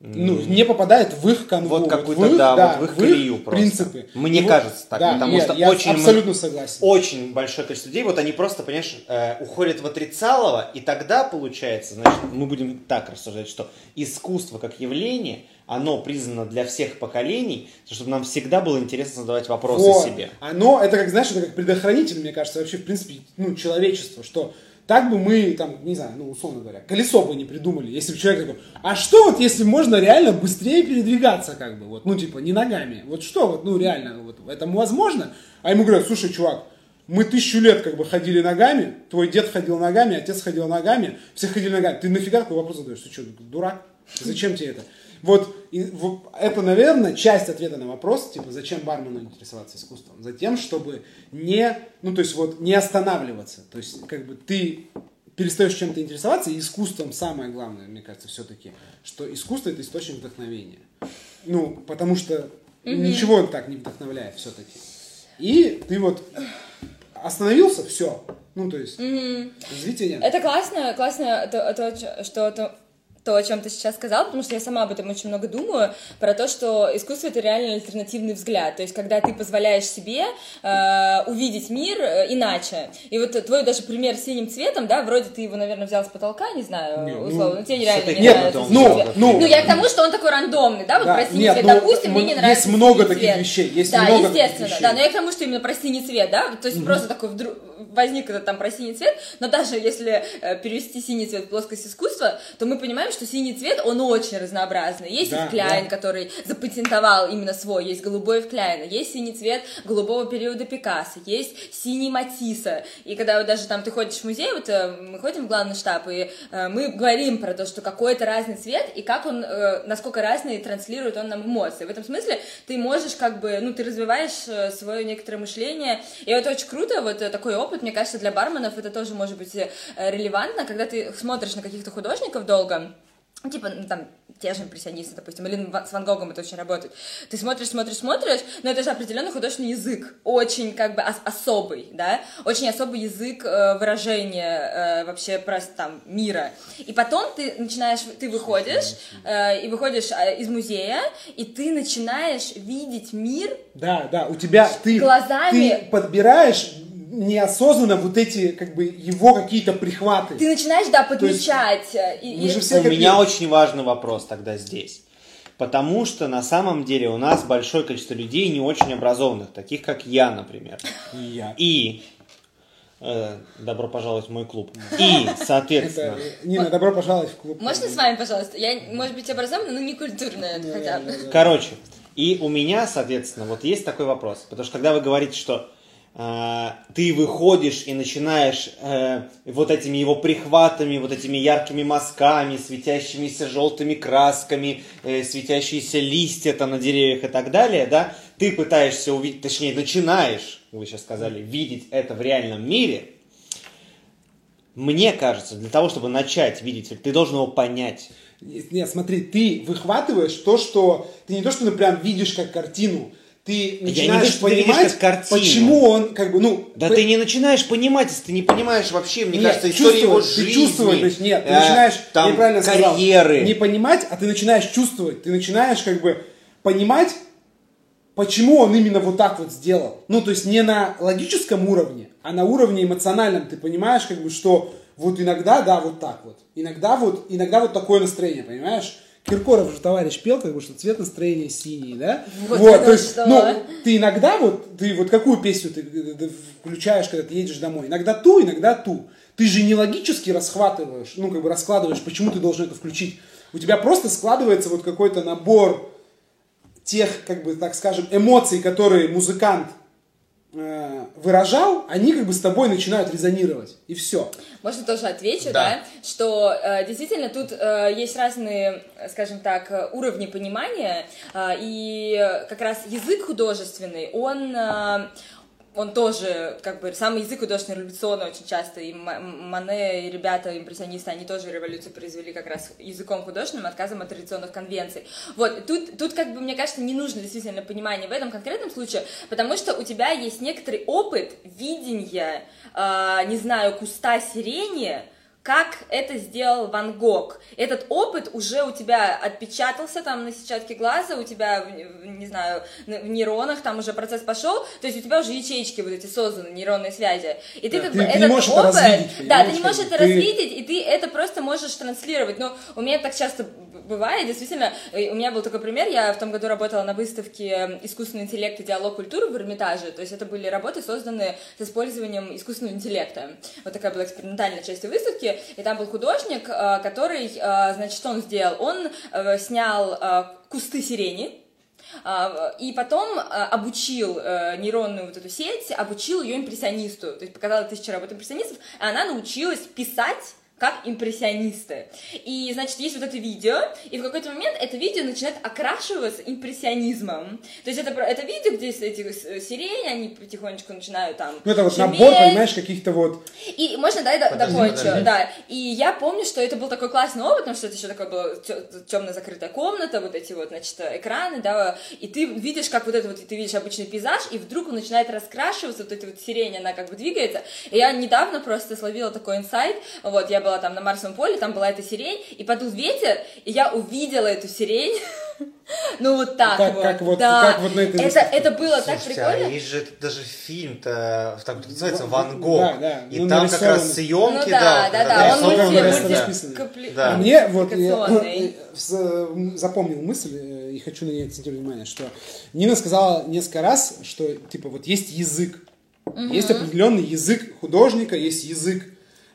ну, не попадает в их канву. Вот какую-то, в их, да, вот в их колею просто. принципы. Мне И вот- кажется так, да, потому нет, что я очень абсолютно согласен. очень большое количество людей, вот они просто, понимаешь, э, уходят в отрицалово, и тогда получается, значит, мы будем так рассуждать, что искусство как явление, оно признано для всех поколений, чтобы нам всегда было интересно задавать вопросы Вот. себе. Оно, это как, знаешь, это как предохранитель, мне кажется, вообще, в принципе, ну, человечество, что так бы мы, там, не знаю, ну, условно говоря, колесо бы не придумали, если бы человек такой, а что вот, если можно реально быстрее передвигаться, как бы, вот, ну, типа, не ногами, вот что вот, ну, реально, вот, это возможно? А ему говорят, слушай, чувак, мы тысячу лет как бы ходили ногами, твой дед ходил ногами, отец ходил ногами, все ходили ногами. Ты нафига такой вопрос задаешь? Ты что, дурак? Зачем тебе это? Вот и, в- это, наверное, часть ответа на вопрос, типа, зачем бармену интересоваться искусством? Затем, чтобы не, ну, то есть вот не останавливаться. То есть, как бы ты перестаешь чем-то интересоваться, и искусством самое главное, мне кажется, все-таки, что искусство это источник вдохновения. Ну, потому что ничего так не вдохновляет все-таки. И ты вот остановился, все. Ну, то есть, развития нет. Это классно, классно, то, то, что то, то, о чем ты сейчас сказал, потому что я сама об этом очень много думаю, про то, что искусство — это реально альтернативный взгляд, то есть когда ты позволяешь себе э, увидеть мир э, иначе. И вот твой даже пример с синим цветом, да, вроде ты его, наверное, взял с потолка, не знаю, Не, ну, условно, ну, тебе нереально не нет, нравится ну, ну, ну. ну, я к тому, что он такой рандомный, да, вот Да, про синий нет, цвет, ну, допустим, мне не есть нравится много синий таких цвет. вещей, есть да, много таких естественно, вещей. да, но я к тому, что именно про синий цвет, да, то есть просто такой вдруг возник этот там про синий цвет, но даже если э, перевести синий цвет в плоскость искусства, то мы понимаем, что синий цвет, он очень разнообразный. Есть Да, Кляйн, да. который запатентовал именно свой, есть голубой в Кляйна, есть синий цвет голубого периода Пикассо, есть синий Матисса. И когда вот даже там ты ходишь в музей, вот э, мы ходим в главный штаб, и э, мы говорим про то, что какой-то разный цвет, и как он, э, насколько разный транслирует он нам эмоции. В этом смысле ты можешь как бы, ну, ты развиваешь э, свое некоторое мышление, и это очень круто, вот такой опыт, мне кажется, для барменов это тоже может быть э, релевантно, когда ты смотришь на каких-то художников долго, типа, ну, там, те же импрессионисты, допустим, или с Ван Гогом это очень работает. Ты смотришь, смотришь, смотришь, но это же определенный художественный язык, очень, как бы, ос- особый, да, очень особый язык э, выражения э, вообще просто там мира. И потом ты начинаешь, ты выходишь, э, и выходишь э, из музея, и ты начинаешь видеть мир Да, да, у тебя ты, Глазами. ты подбираешь неосознанно вот эти, как бы, его какие-то прихваты. ты начинаешь, да, есть подмечать. э, и- мы и- же все У как меня очень важный вопрос тогда здесь. Потому что на самом деле у нас большое количество людей не очень образованных, таких как я, например. И я. И э, добро пожаловать в мой клуб. И, соответственно, Это, э, Нина, добро пожаловать в клуб. Можно с вами, пожалуйста? Я, может быть, образованная, но не культурная хотя бы. короче, и у меня, соответственно, вот есть такой вопрос. Потому что когда вы говорите, что ты выходишь и начинаешь э, вот этими его прихватами, вот этими яркими мазками, светящимися желтыми красками, э, светящиеся листья там на деревьях и так далее, да, ты пытаешься увидеть, точнее, начинаешь, вы сейчас сказали, видеть это в реальном мире, мне кажется, для того, чтобы начать видеть, ты должен его понять. Нет, смотри, ты выхватываешь то, что... Ты не то, что ты прям видишь как картину, ты начинаешь видишь понимать, картину. почему он, как бы, ну... Да по- ты не начинаешь понимать, если ты не понимаешь вообще, мне Нет, кажется, историю его жизни. Ты чувствовать, есть, нет, ты э, начинаешь, там, правильно сказал, карьеры. не понимать, а ты начинаешь чувствовать, ты начинаешь как бы понимать, почему он именно вот так вот сделал. Ну, то есть не на логическом уровне, а на уровне эмоциональном. Ты понимаешь, как бы, что вот иногда, да, вот так вот. Иногда вот, иногда вот такое настроение, понимаешь? Киркоров же товарищ пел, как бы, что цвет настроения синий, да? Вот вот то есть, что. ну, ты иногда вот, ты вот какую песню ты э, э, включаешь, когда ты едешь домой? Иногда ту, иногда ту. Ты же не логически расхватываешь, ну, как бы раскладываешь, почему ты должен это включить. У тебя просто складывается вот какой-то набор тех, как бы, так скажем, эмоций, которые музыкант выражал, они как бы с тобой начинают резонировать. И все. Можно тоже отвечу, да, Да. что э, действительно тут э, есть разные, э, скажем так, э, уровни понимания, э, и э, как раз язык художественный, он... э, он тоже, как бы, самый язык художественный революционный очень часто, и Мане, и ребята, импрессионисты, они тоже революцию произвели как раз языком художественным, отказом от традиционных конвенций. Вот, тут, тут, как бы, мне кажется, не нужно действительно понимание в этом конкретном случае, потому что у тебя есть некоторый опыт видения, э, не знаю, куста сирени, как это сделал Ван Гог. Этот опыт уже у тебя отпечатался там на сетчатке глаза, у тебя, не знаю, на- в нейронах там уже процесс пошел, то есть у тебя уже ячейки вот эти созданы, нейронные связи. И ты Да, как ты- бы этот опыт, развидеть, да, ты не можешь это ты- развидеть, и ты это просто можешь транслировать. Но у меня так часто бывает, действительно, э, у меня был такой пример, я в том году работала на выставке «Искусственный интеллект и диалог культуры» в Эрмитаже, то есть это были работы, созданные с использованием искусственного интеллекта. Вот такая была экспериментальная часть выставки, и там был художник, э, который, э, значит, что он сделал? Он снял кусты сирени, а, И потом обучил нейронную вот эту сеть, обучил ее импрессионисту. То есть показала тысячи работ импрессионистов, и она научилась писать как импрессионисты. И, значит, есть вот это видео, и в какой-то момент это видео начинает окрашиваться импрессионизмом. То есть это, это видео, где эти с- сирени, они потихонечку начинают там Ну, это вот шуметь. набор, понимаешь, каких-то вот... И можно, да, я до- Подожди, закончу, подожди. да. И я помню, что это был такой классный опыт, потому что это еще такая была темная закрытая комната, вот эти вот, значит, экраны, да, и ты видишь, как вот это вот, ты видишь обычный пейзаж, и вдруг он начинает раскрашиваться, вот эта вот сирень, она как бы двигается. И я недавно просто словила такой инсайт, вот, я была там на Марсовом поле, там была эта сирень, и подул ветер, и я увидела эту сирень, *laughs* ну вот так Как- вот, как вот- да. как вот на этой это, выставке. это было так Слушайте, прикольно. а есть же даже фильм-то, так называется, Ва- Ван Гог. да, да, И ну, там как нарисован. раз съемки, ну да, да, да, он нарисован, мульти- расписан. капли- Да. А мне вот я, *laughs* запомнил мысль э, и хочу на ней акцентировать внимание, что Нина сказала несколько раз, что типа вот есть язык, Угу. Есть определенный язык художника, есть язык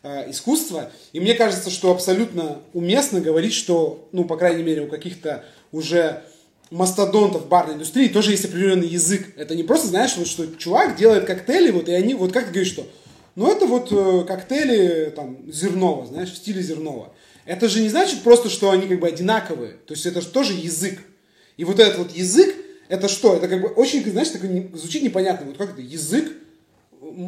искусства. И мне кажется, что абсолютно уместно говорить, что, ну, по крайней мере, у каких-то уже мастодонтов барной индустрии тоже есть определенный язык. Это не просто, знаешь, вот что чувак делает коктейли, вот и они, вот как ты говоришь, что, ну это вот э, коктейли там зерного, знаешь, в стиле зерного. Это же не значит просто, что они как бы одинаковые. То есть это же тоже язык. И вот этот вот язык, это что? Это как бы очень, знаешь, такой звучит непонятно. Вот как это язык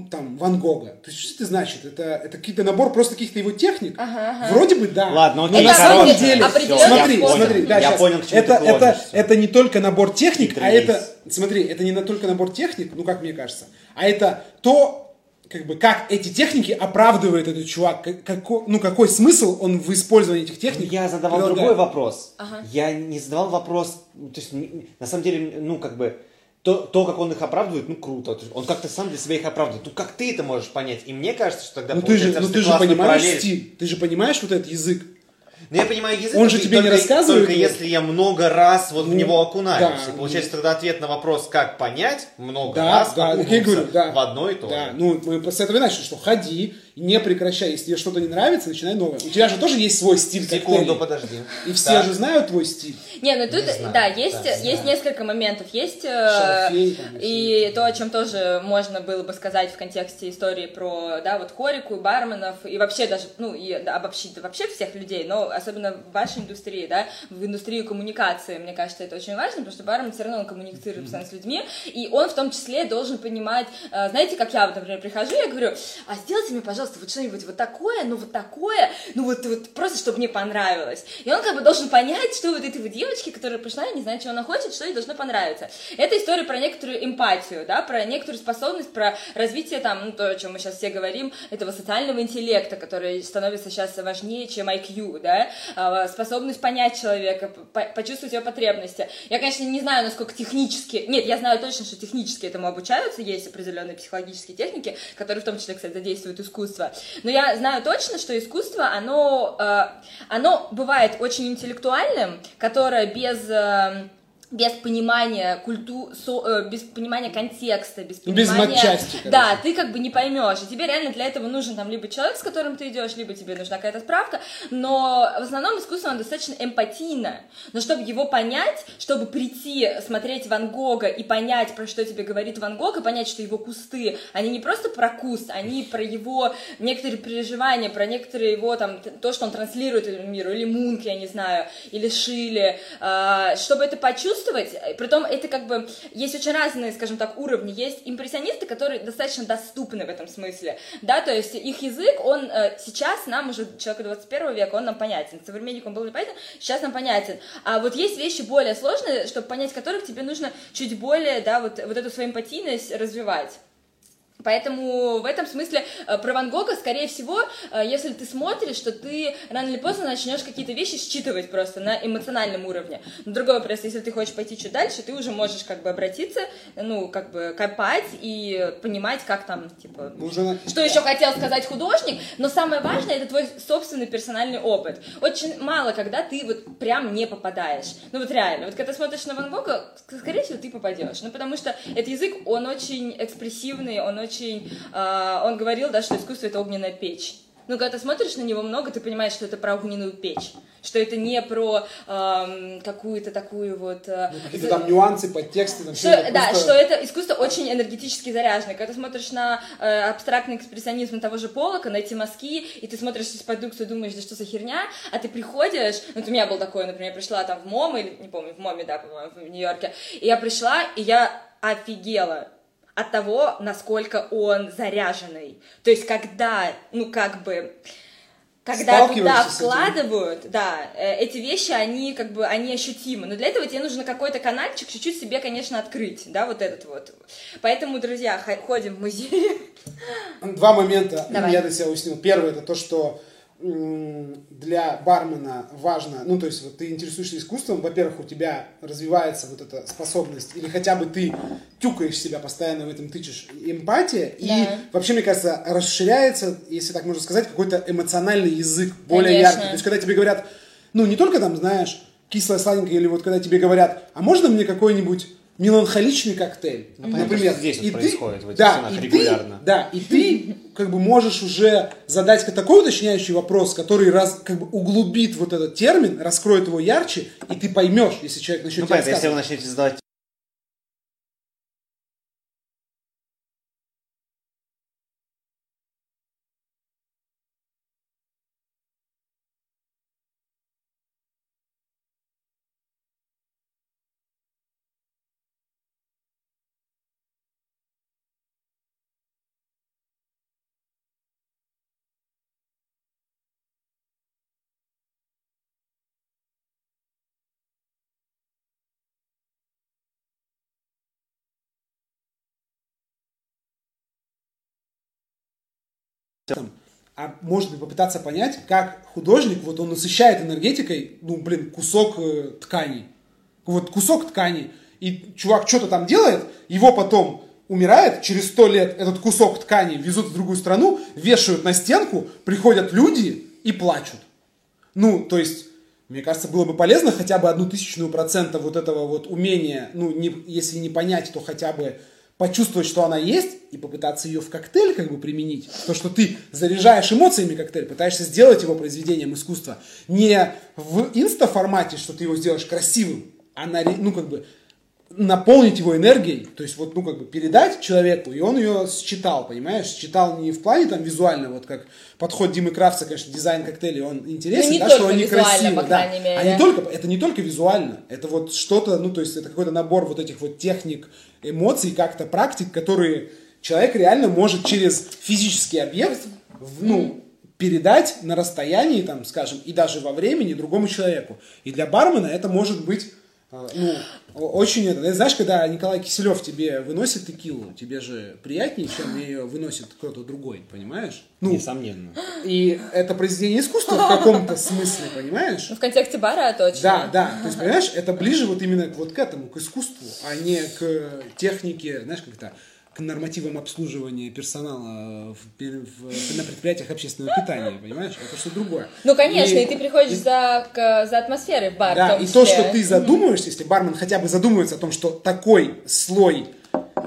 там Ван Гога. То есть что это значит? Это, это какие-то набор просто каких-то его техник. Ага, ага. Вроде бы да. Ладно, окей, но на самом деле, все, смотри, я смотри, да, я сейчас. понял, к чему это, ты это, клонишь, это не только набор техник, а это, смотри, это не только набор техник, ну как мне кажется, а это то, как бы, как эти техники оправдывает этот чувак, как- какой, ну какой смысл он в использовании этих техник. Я задавал прилагает. другой вопрос. Ага. Я не задавал вопрос, то есть, на самом деле, ну, как бы, то, то, как он их оправдывает, ну, круто. Он как-то сам для себя их оправдывает. Ну, как ты это можешь понять? И мне кажется, что тогда Ну ты же, ну ты же понимаешь параллель. стиль, ты же понимаешь вот этот язык. Ну, я понимаю язык, Он же только- тебе не только- рассказывает Только его? если я много раз вот в Ну, него окунаюсь. да, и получается тогда ответ на вопрос, как понять, много Да, раз да, так я говорю, да. в одно и то Да, ну мы с этого и начали, что ходи, не прекращай. Если тебе что-то не нравится, начинай новое. У тебя же тоже есть свой стиль Секунду, коктейлей. подожди. И все Да. же знают твой стиль. Не, ну тут, Не знаю, да, есть, да, есть знаю. несколько моментов. Есть э, Шалфей там и то, о чем тоже можно было бы сказать в контексте истории про, да, вот хорику и барменов, и вообще даже, ну, и да, обобщить вообще всех людей, но особенно в вашей индустрии, да, в индустрии коммуникации, мне кажется, это очень важно, потому что бармен все равно он коммуницирует постоянно с людьми, и он в том числе должен понимать, э, знаете, как я вот, например, прихожу, я говорю, а сделайте мне, пожалуйста, вот что-нибудь вот такое, ну вот такое, ну вот, вот просто, чтобы мне понравилось. И он как бы должен понять, что вот этой вот девочке, которая пришла, и не знает, чего она хочет, что ей должно понравиться. Это история про некоторую эмпатию, да, про некоторую способность, про развитие там, ну то, о чем мы сейчас все говорим, этого социального интеллекта, который становится сейчас важнее, чем IQ, да, А, способность понять человека, по- почувствовать его потребности. Я, конечно, не знаю, насколько технически, нет, я знаю точно, что технически этому обучаются, есть определенные психологические техники, которые в том числе, кстати, задействуют искусство. Но я знаю точно, что искусство, оно, э, оно бывает очень интеллектуальным, которое без э, без понимания культу, со- э, без понимания контекста, без Ну, без понимания... матчасти, короче. Да, ты как бы не поймешь. И тебе реально для этого нужен там либо человек, с которым ты идешь, либо тебе нужна какая-то справка. Но в основном искусство, оно достаточно эмпатийно. Но чтобы его понять, чтобы прийти, смотреть Ван Гога и понять, про что тебе говорит Ван Гог, и понять, что его кусты, они не просто про куст, они про его некоторые переживания, про некоторые его там, то, что он транслирует миру, или Мунк, я не знаю, или Шили. А, Чтобы это почувствовать, э, притом это как бы, есть очень разные, скажем так, уровни. Есть импрессионисты, которые достаточно доступны в этом смысле, да, то есть их язык, он э, сейчас нам уже, человеку 21 века, он нам понятен. Современник он был непонятен, сейчас нам понятен. А вот есть вещи более сложные, чтобы понять которых тебе нужно чуть более, да, вот, вот эту свою эмпатийность развивать. Поэтому в этом смысле э, про Ван Гога, скорее всего, э, если ты смотришь, что ты рано или поздно начнешь какие-то вещи считывать просто на эмоциональном уровне. Но другой вопрос, если ты хочешь пойти чуть дальше, ты уже можешь как бы обратиться, ну, как бы копать и понимать, как там, типа, Уже на- что еще хотел сказать художник, но самое важное это твой собственный персональный опыт. Очень мало, когда ты вот прям не попадаешь. Ну вот реально, вот когда ты смотришь на Ван Гога, скорее всего, ты попадешь. Ну потому что этот язык, он очень экспрессивный, он очень... а, он говорил, да, что искусство это огненная печь. Ну, когда ты смотришь на него много, ты понимаешь, что это про огненную печь, что это не про ам, какую-то такую вот... а, Какие-то там нюансы, подтексты. Там что, да, просто- что это искусство очень энергетически заряженное. Когда ты смотришь на э, абстрактный экспрессионизм того же Полока, на эти мазки, и ты смотришь из продукцию и думаешь, да что за херня, а ты приходишь, ну, вот у меня был такой, например, я пришла там в МОМ, или, не помню, в МОМе, да, по-моему, в Нью-Йорке, и я пришла, и я офигела от того, насколько он заряженный. То есть, когда, ну, как бы, когда туда вкладывают, да, э, эти вещи, они как бы, они ощутимы. Но для этого тебе нужно какой-то канальчик чуть-чуть себе, конечно, открыть, да, вот этот вот. Поэтому, друзья, ходим в музей. Два момента Давай. я для себя уяснил. Первый это то, что для бармена важно, ну то есть вот ты интересуешься искусством, во-первых, у тебя развивается вот эта способность, или хотя бы ты тюкаешь себя постоянно в этом тычешь, эмпатия, и Да. вообще, мне кажется, расширяется, если так можно сказать, какой-то эмоциональный язык более Конечно. яркий. То есть, когда тебе говорят, ну не только там, знаешь, кислое, сладенькое, или вот когда тебе говорят, а можно мне какой-нибудь меланхоличный коктейль, Ну, например, здесь и происходит в этих да, сценах и ты- регулярно. да, и ты как бы можешь уже задать такой уточняющий вопрос, который раз, как бы углубит вот этот термин, раскроет его ярче, и ты поймешь, если человек начнет Ну, тебе понятно, если вы начнете задавать а быть попытаться понять, как художник, вот он насыщает энергетикой, ну, блин, кусок э, ткани. Вот кусок ткани. И чувак что-то там делает, его потом умирает, через сто лет этот кусок ткани везут в другую страну, вешают на стенку, приходят люди и плачут. Ну, то есть, мне кажется, было бы полезно хотя бы одну тысячную процента вот этого вот умения, ну, не, если не понять, то хотя бы почувствовать, что она есть, и попытаться ее в коктейль как бы применить. То, что ты заряжаешь эмоциями коктейль, пытаешься сделать его произведением искусства не в инста-формате, что ты его сделаешь красивым, а на, ну, как бы, наполнить его энергией, то есть вот, ну, как бы передать человеку, и он ее считал, понимаешь? Считал не в плане там визуально, вот как подход Димы Кравца, конечно, дизайн коктейлей, он интересен, Ну, да, что они красивые, да. мере. А не только, это не только визуально, это вот что-то, ну, то есть это какой-то набор вот этих вот техник, эмоций, как-то практик, которые человек реально может через физический объект, ну, передать на расстоянии, там, скажем, и даже во времени другому человеку. И для бармена это может быть э, ну, очень это. Знаешь, когда Николай Киселев тебе выносит текилу, тебе же приятнее, чем ее выносит кто-то другой, понимаешь? Ну, Несомненно. и это произведение искусства в каком-то смысле, понимаешь? Ну, в контексте бара точно. Да, да. То есть, понимаешь, это ближе вот именно к- вот к этому, к искусству, а не к технике, знаешь, как то к нормативам обслуживания персонала в, пе- в- на предприятиях общественного питания, понимаешь? Это что другое. Ну, конечно, и, И- ты приходишь за, к- за атмосферой в бар. в Да, том и то, что ты задумываешься, если бармен хотя бы задумывается о том, что такой слой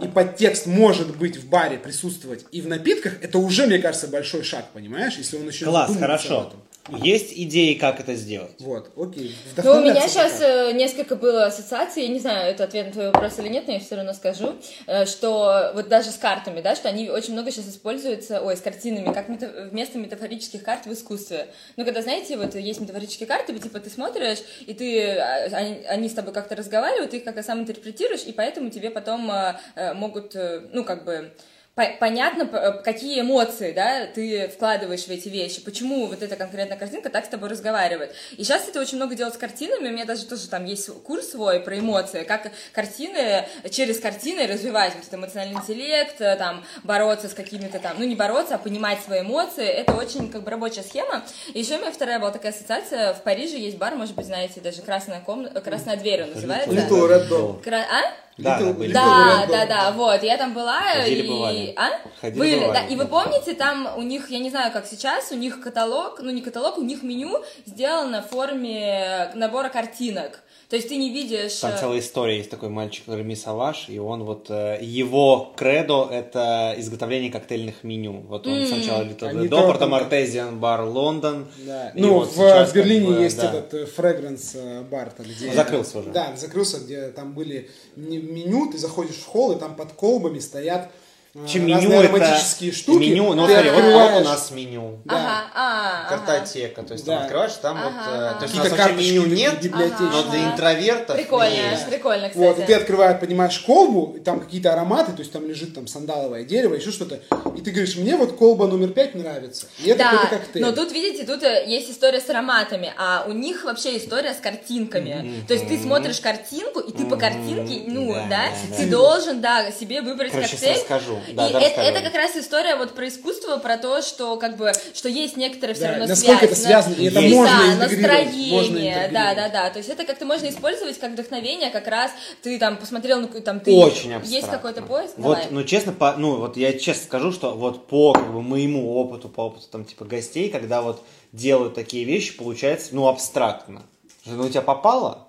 и подтекст может быть в баре присутствовать и в напитках, это уже, мне кажется, большой шаг, понимаешь? Если он еще Класс, задумывается об хорошо. этом. Есть идеи, как это сделать? Вот, окей. Ну, у меня сейчас пока. несколько было ассоциаций, я не знаю, это ответ на твой вопрос или нет, но я все равно скажу, э, что вот даже с картами, да, что они очень много сейчас используются, ой, с картинами, как мета- вместо метафорических карт в искусстве. Ну, когда, знаете, вот есть метафорические карты, типа ты смотришь, и ты, а, они, они с тобой как-то разговаривают, ты их как-то сам интерпретируешь, и поэтому тебе потом э, э, могут, э, ну, как бы понятно, п- э, какие эмоции, да, ты вкладываешь в эти вещи, почему вот эта конкретная картинка так с тобой разговаривает. И сейчас это очень много делать с картинами, у меня даже тоже там есть курс свой про эмоции, как картины, через картины развивать вот этот эмоциональный интеллект, э, там, бороться с какими-то там, ну не бороться, а понимать свои эмоции, это очень как бы рабочая схема. И еще у меня вторая была такая ассоциация, в Париже есть бар, может быть, знаете, даже красная комната, красная дверь он называется. Little Red. Кра- А? Да, Little- были. Да, да, да, вот, я там была, Ходили, и... бывали. А? Ходили, Были, бывали. да, и вы помните, там у них, я не знаю, как сейчас, у них каталог, ну не каталог, у них меню сделано в форме набора картинок. То есть ты не видишь... Там э, целая история, есть такой мальчик Реми Саваш, и он вот, э, его кредо это изготовление коктейльных меню. Вот он сначала Little Red то- потом Артезиан бар Лондон. Да. и Ну, вот в, в Берлине как бы, есть да. этот э, Fragrance бар, там, где... Закрылся уже. Да, закрылся, где там были не- меню, ты заходишь в холл, и там под колбами стоят Чем разные меню это ароматические штуки. меню, ну смотри, вот, вот у нас меню. Да. Ага, а, ага. Картотека, то есть Да. там открываешь, там Ага, вот, э, ага. то есть у нас вообще меню нет, библиотечные. но для Ага. интровертов Прикольно, есть. прикольно, кстати. Вот, и ты открываешь, поднимаешь колбу, и там какие-то ароматы, то есть там лежит там сандаловое дерево, еще что-то, и ты говоришь, мне вот колба номер пять нравится, и это Да, какой-то коктейль. но тут, видите, тут э, есть история с ароматами, а у них вообще история с картинками. То есть ты смотришь картинку, и ты по картинке, ну, Да, да, да, ты да. должен, да, себе выбрать Короче, коктейль. расскажу. Да, и это, это как раз история вот про искусство, про то, что как бы, что есть некоторая все Да, равно насколько связь. это связано, и это Есть, можно да, настроение, можно да, да, да. То есть это как-то можно использовать как вдохновение, как раз ты там посмотрел, ну, там ты... Очень абстрактно. Есть какой-то поиск? Вот, Давай. ну честно, по, ну вот я честно скажу, что вот по как бы, моему опыту, по опыту там типа гостей, когда вот делают такие вещи, получается, ну абстрактно. Ну у тебя попало?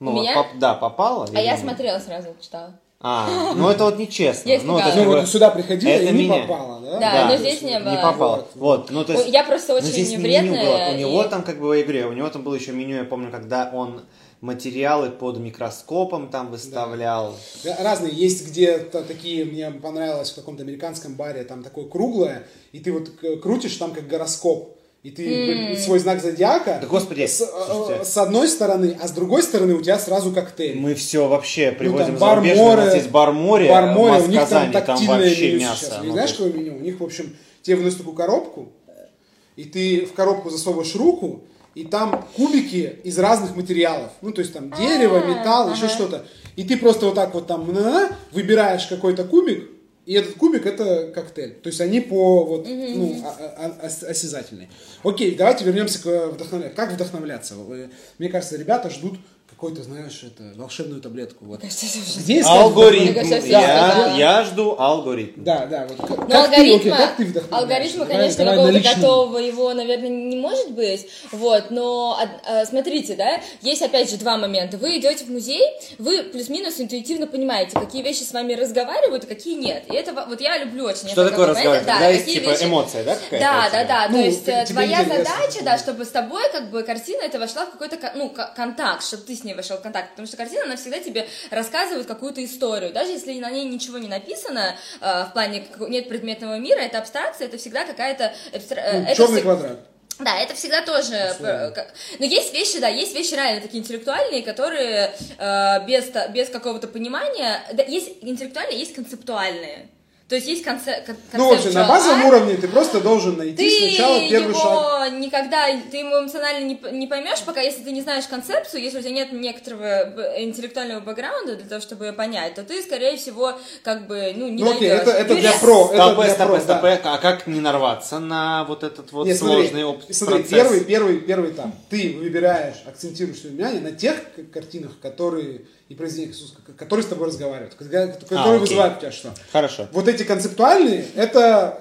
Ну, У вот меня? поп- да, попало. А я видимо. смотрела сразу, читала. А, ну это вот нечестно. Я ну, то есть, испугалась. Ну, вот сюда приходила это и не меня. попала, да? Да, но здесь не было. Не попало. Вот. Вот, ну то есть... Я просто ну, очень здесь меню вредная. было. У него и- там как бы в игре, у него там было еще меню, я помню, когда он материалы под микроскопом там выставлял. Да, Разные. Есть где-то такие, мне понравилось в каком-то американском баре, там такое круглое, и ты вот крутишь там как гороскоп. И ты свой знак зодиака Да, господи, с, э, слушайте. с одной стороны, а с другой стороны у тебя сразу коктейль. Мы все вообще привозим Ну, там бар У нас море, есть бар море, бар море, у них там Казани, там тактильное вообще меню мясо. сейчас. У них Ну, знаешь, какое меню? У них, в общем, тебе выносят такую коробку, и ты в коробку засовываешь руку, и там кубики из разных материалов. Ну, то есть там дерево, А, металл, еще что-то. И ты просто вот так вот там выбираешь какой-то кубик, и этот кубик это коктейль. То есть они по вот, ну, а- а- а- ос- осязательные. Окей, давайте вернемся к вдохновлению. Как вдохновляться? Вы- Мне кажется, ребята ждут какой-то, знаешь, это, волшебную таблетку. Вот. Искать Алгоритм. Все Я, я жду алгоритм. Да, да. Вот как, Ну, как ты, алгоритма, окей, как ты алгоритма, Давай- конечно, давай какого-то личном. готового его, наверное, не может быть. Вот, но а, смотрите, да, есть опять же два момента. Вы идете в музей, вы плюс-минус интуитивно понимаете, какие вещи с вами разговаривают, а какие нет. И это во- вот я люблю очень. Что такое как разговаривать? да, Когда есть какие типа вещи- эмоция, да, какая-то Да, да, да. Ну, То есть э, твоя задача, да, чтобы с тобой как бы картина это вошла в какой-то ко- ну, ко- контакт, чтобы ты с ней вошел в контакт. Потому что картина, она всегда тебе рассказывает какую-то историю. Даже если на ней ничего не написано, э, в плане нет предметного мира, это абстракция, это всегда какая-то... абстра- э, Ну, это черный всег- квадрат. да, это всегда тоже... э, как- Но есть вещи, да, есть вещи реально такие интеллектуальные, которые э, без, без какого-то понимания... Да, есть интеллектуальные, есть концептуальные. То есть есть конце, кон- Ну, в общем, на базовом art, уровне ты просто должен найти ты сначала первый его шаг. никогда, ты его эмоционально не, не поймешь, пока если ты не знаешь концепцию, если у тебя нет некоторого интеллектуального бэкграунда для того, чтобы ее понять, то ты, скорее всего, как бы, ну, не Ну, окей, найдешь. это, это для Юрист- про. Это Стопэ, для стопэ, про, да. стопэ. А как не нарваться на вот этот вот Нет, сложный опыт? смотри, процесс? первый, первый, первый этап. Ты выбираешь, акцентируешь внимание на тех картинах, которые и произведениях искусства, к- которые с тобой разговаривают, которые А, окей. вызывают у тебя что. Хорошо. Вот эти концептуальные, это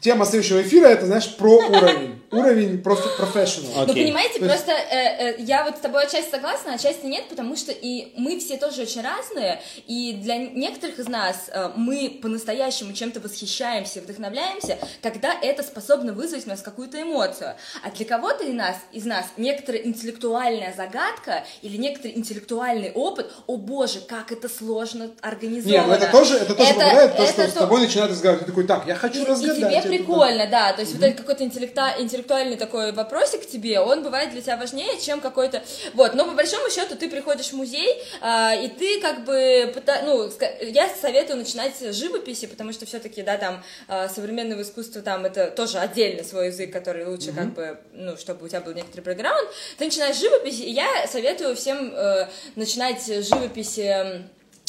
тема следующего эфира, это, знаешь, про уровень. Уровень профи- professional. Ну, Окей. понимаете, То есть- просто э, э, я вот с тобой отчасти согласна, отчасти нет, потому что и мы все тоже очень разные, и для некоторых из нас э, мы по-настоящему чем-то восхищаемся, вдохновляемся, когда это способно вызвать в нас какую-то эмоцию. А для кого-то из нас, из нас некоторая интеллектуальная загадка или некоторый интеллектуальный опыт, о боже, как это сложно организовано. Нет, ну это тоже, это тоже попадает в то, что это с тобой начинают разговаривать. Ты такой, так, я хочу и, и разгадать. тебе это, да». прикольно, да. То есть вот этот какой-то интеллекта- интеллектуальный такой вопросик к тебе, он бывает для тебя важнее, чем какой-то... Вот, но по большому счету ты приходишь в музей, а, и ты как бы... Ну, я советую начинать с живописи, потому что все-таки, да, там а, современного искусства, там это тоже отдельный свой язык, который лучше как бы, ну, чтобы у тебя был некоторый бэкграунд. Ты начинаешь с живописи, и я советую всем э, начинать с живописи...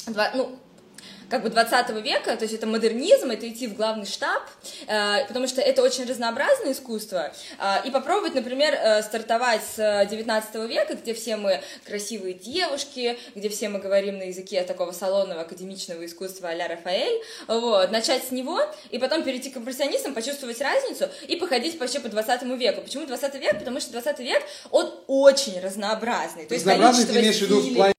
два- ну, как бы 20 века, то есть это модернизм, это идти в главный штаб, э, потому что это очень разнообразное искусство, э, и попробовать, например, э, стартовать с э, 19 века, где все мы красивые девушки, где все мы говорим на языке такого салонного академичного искусства а-ля Рафаэль, вот, начать с него, и потом перейти к импрессионистам, почувствовать разницу и походить вообще по 20 веку. Почему 20 век? Потому что 20 век, он очень разнообразный. То есть Разнообразный ты имеешь в виду в плане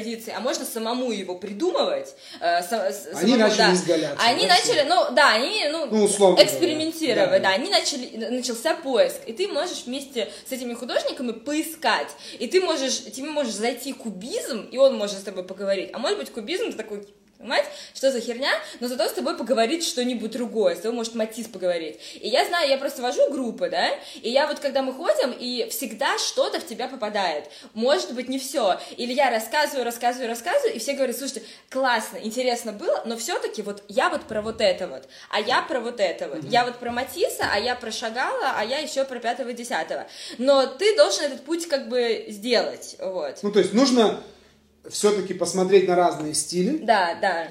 традиции, а можно самому его придумывать. э, са- Они самому, начали да. изгаляться, Они да, начали, ну да, они ну, Ну, условно экспериментировать, Да. да. они начали, начался поиск, и ты можешь вместе с этими художниками поискать, и ты можешь, тебе можешь зайти кубизм, и он может с тобой поговорить, а может быть кубизм ты такой Понимаете, что за херня, но зато с тобой поговорит что-нибудь другое, с тобой может Матис поговорить. И я знаю, я просто вожу группы, да, и я вот когда мы ходим, и всегда что-то в тебя попадает. Может быть, не все. Или я рассказываю, рассказываю, рассказываю, и все говорят, слушайте, классно, интересно было, но все-таки вот я вот про вот это вот, а я про вот это вот. Я вот про Матисса, а я про Шагала, а я еще про пятого десятого. Но ты должен этот путь как бы сделать, вот. Ну, то есть нужно все-таки посмотреть на разные стили Да, да.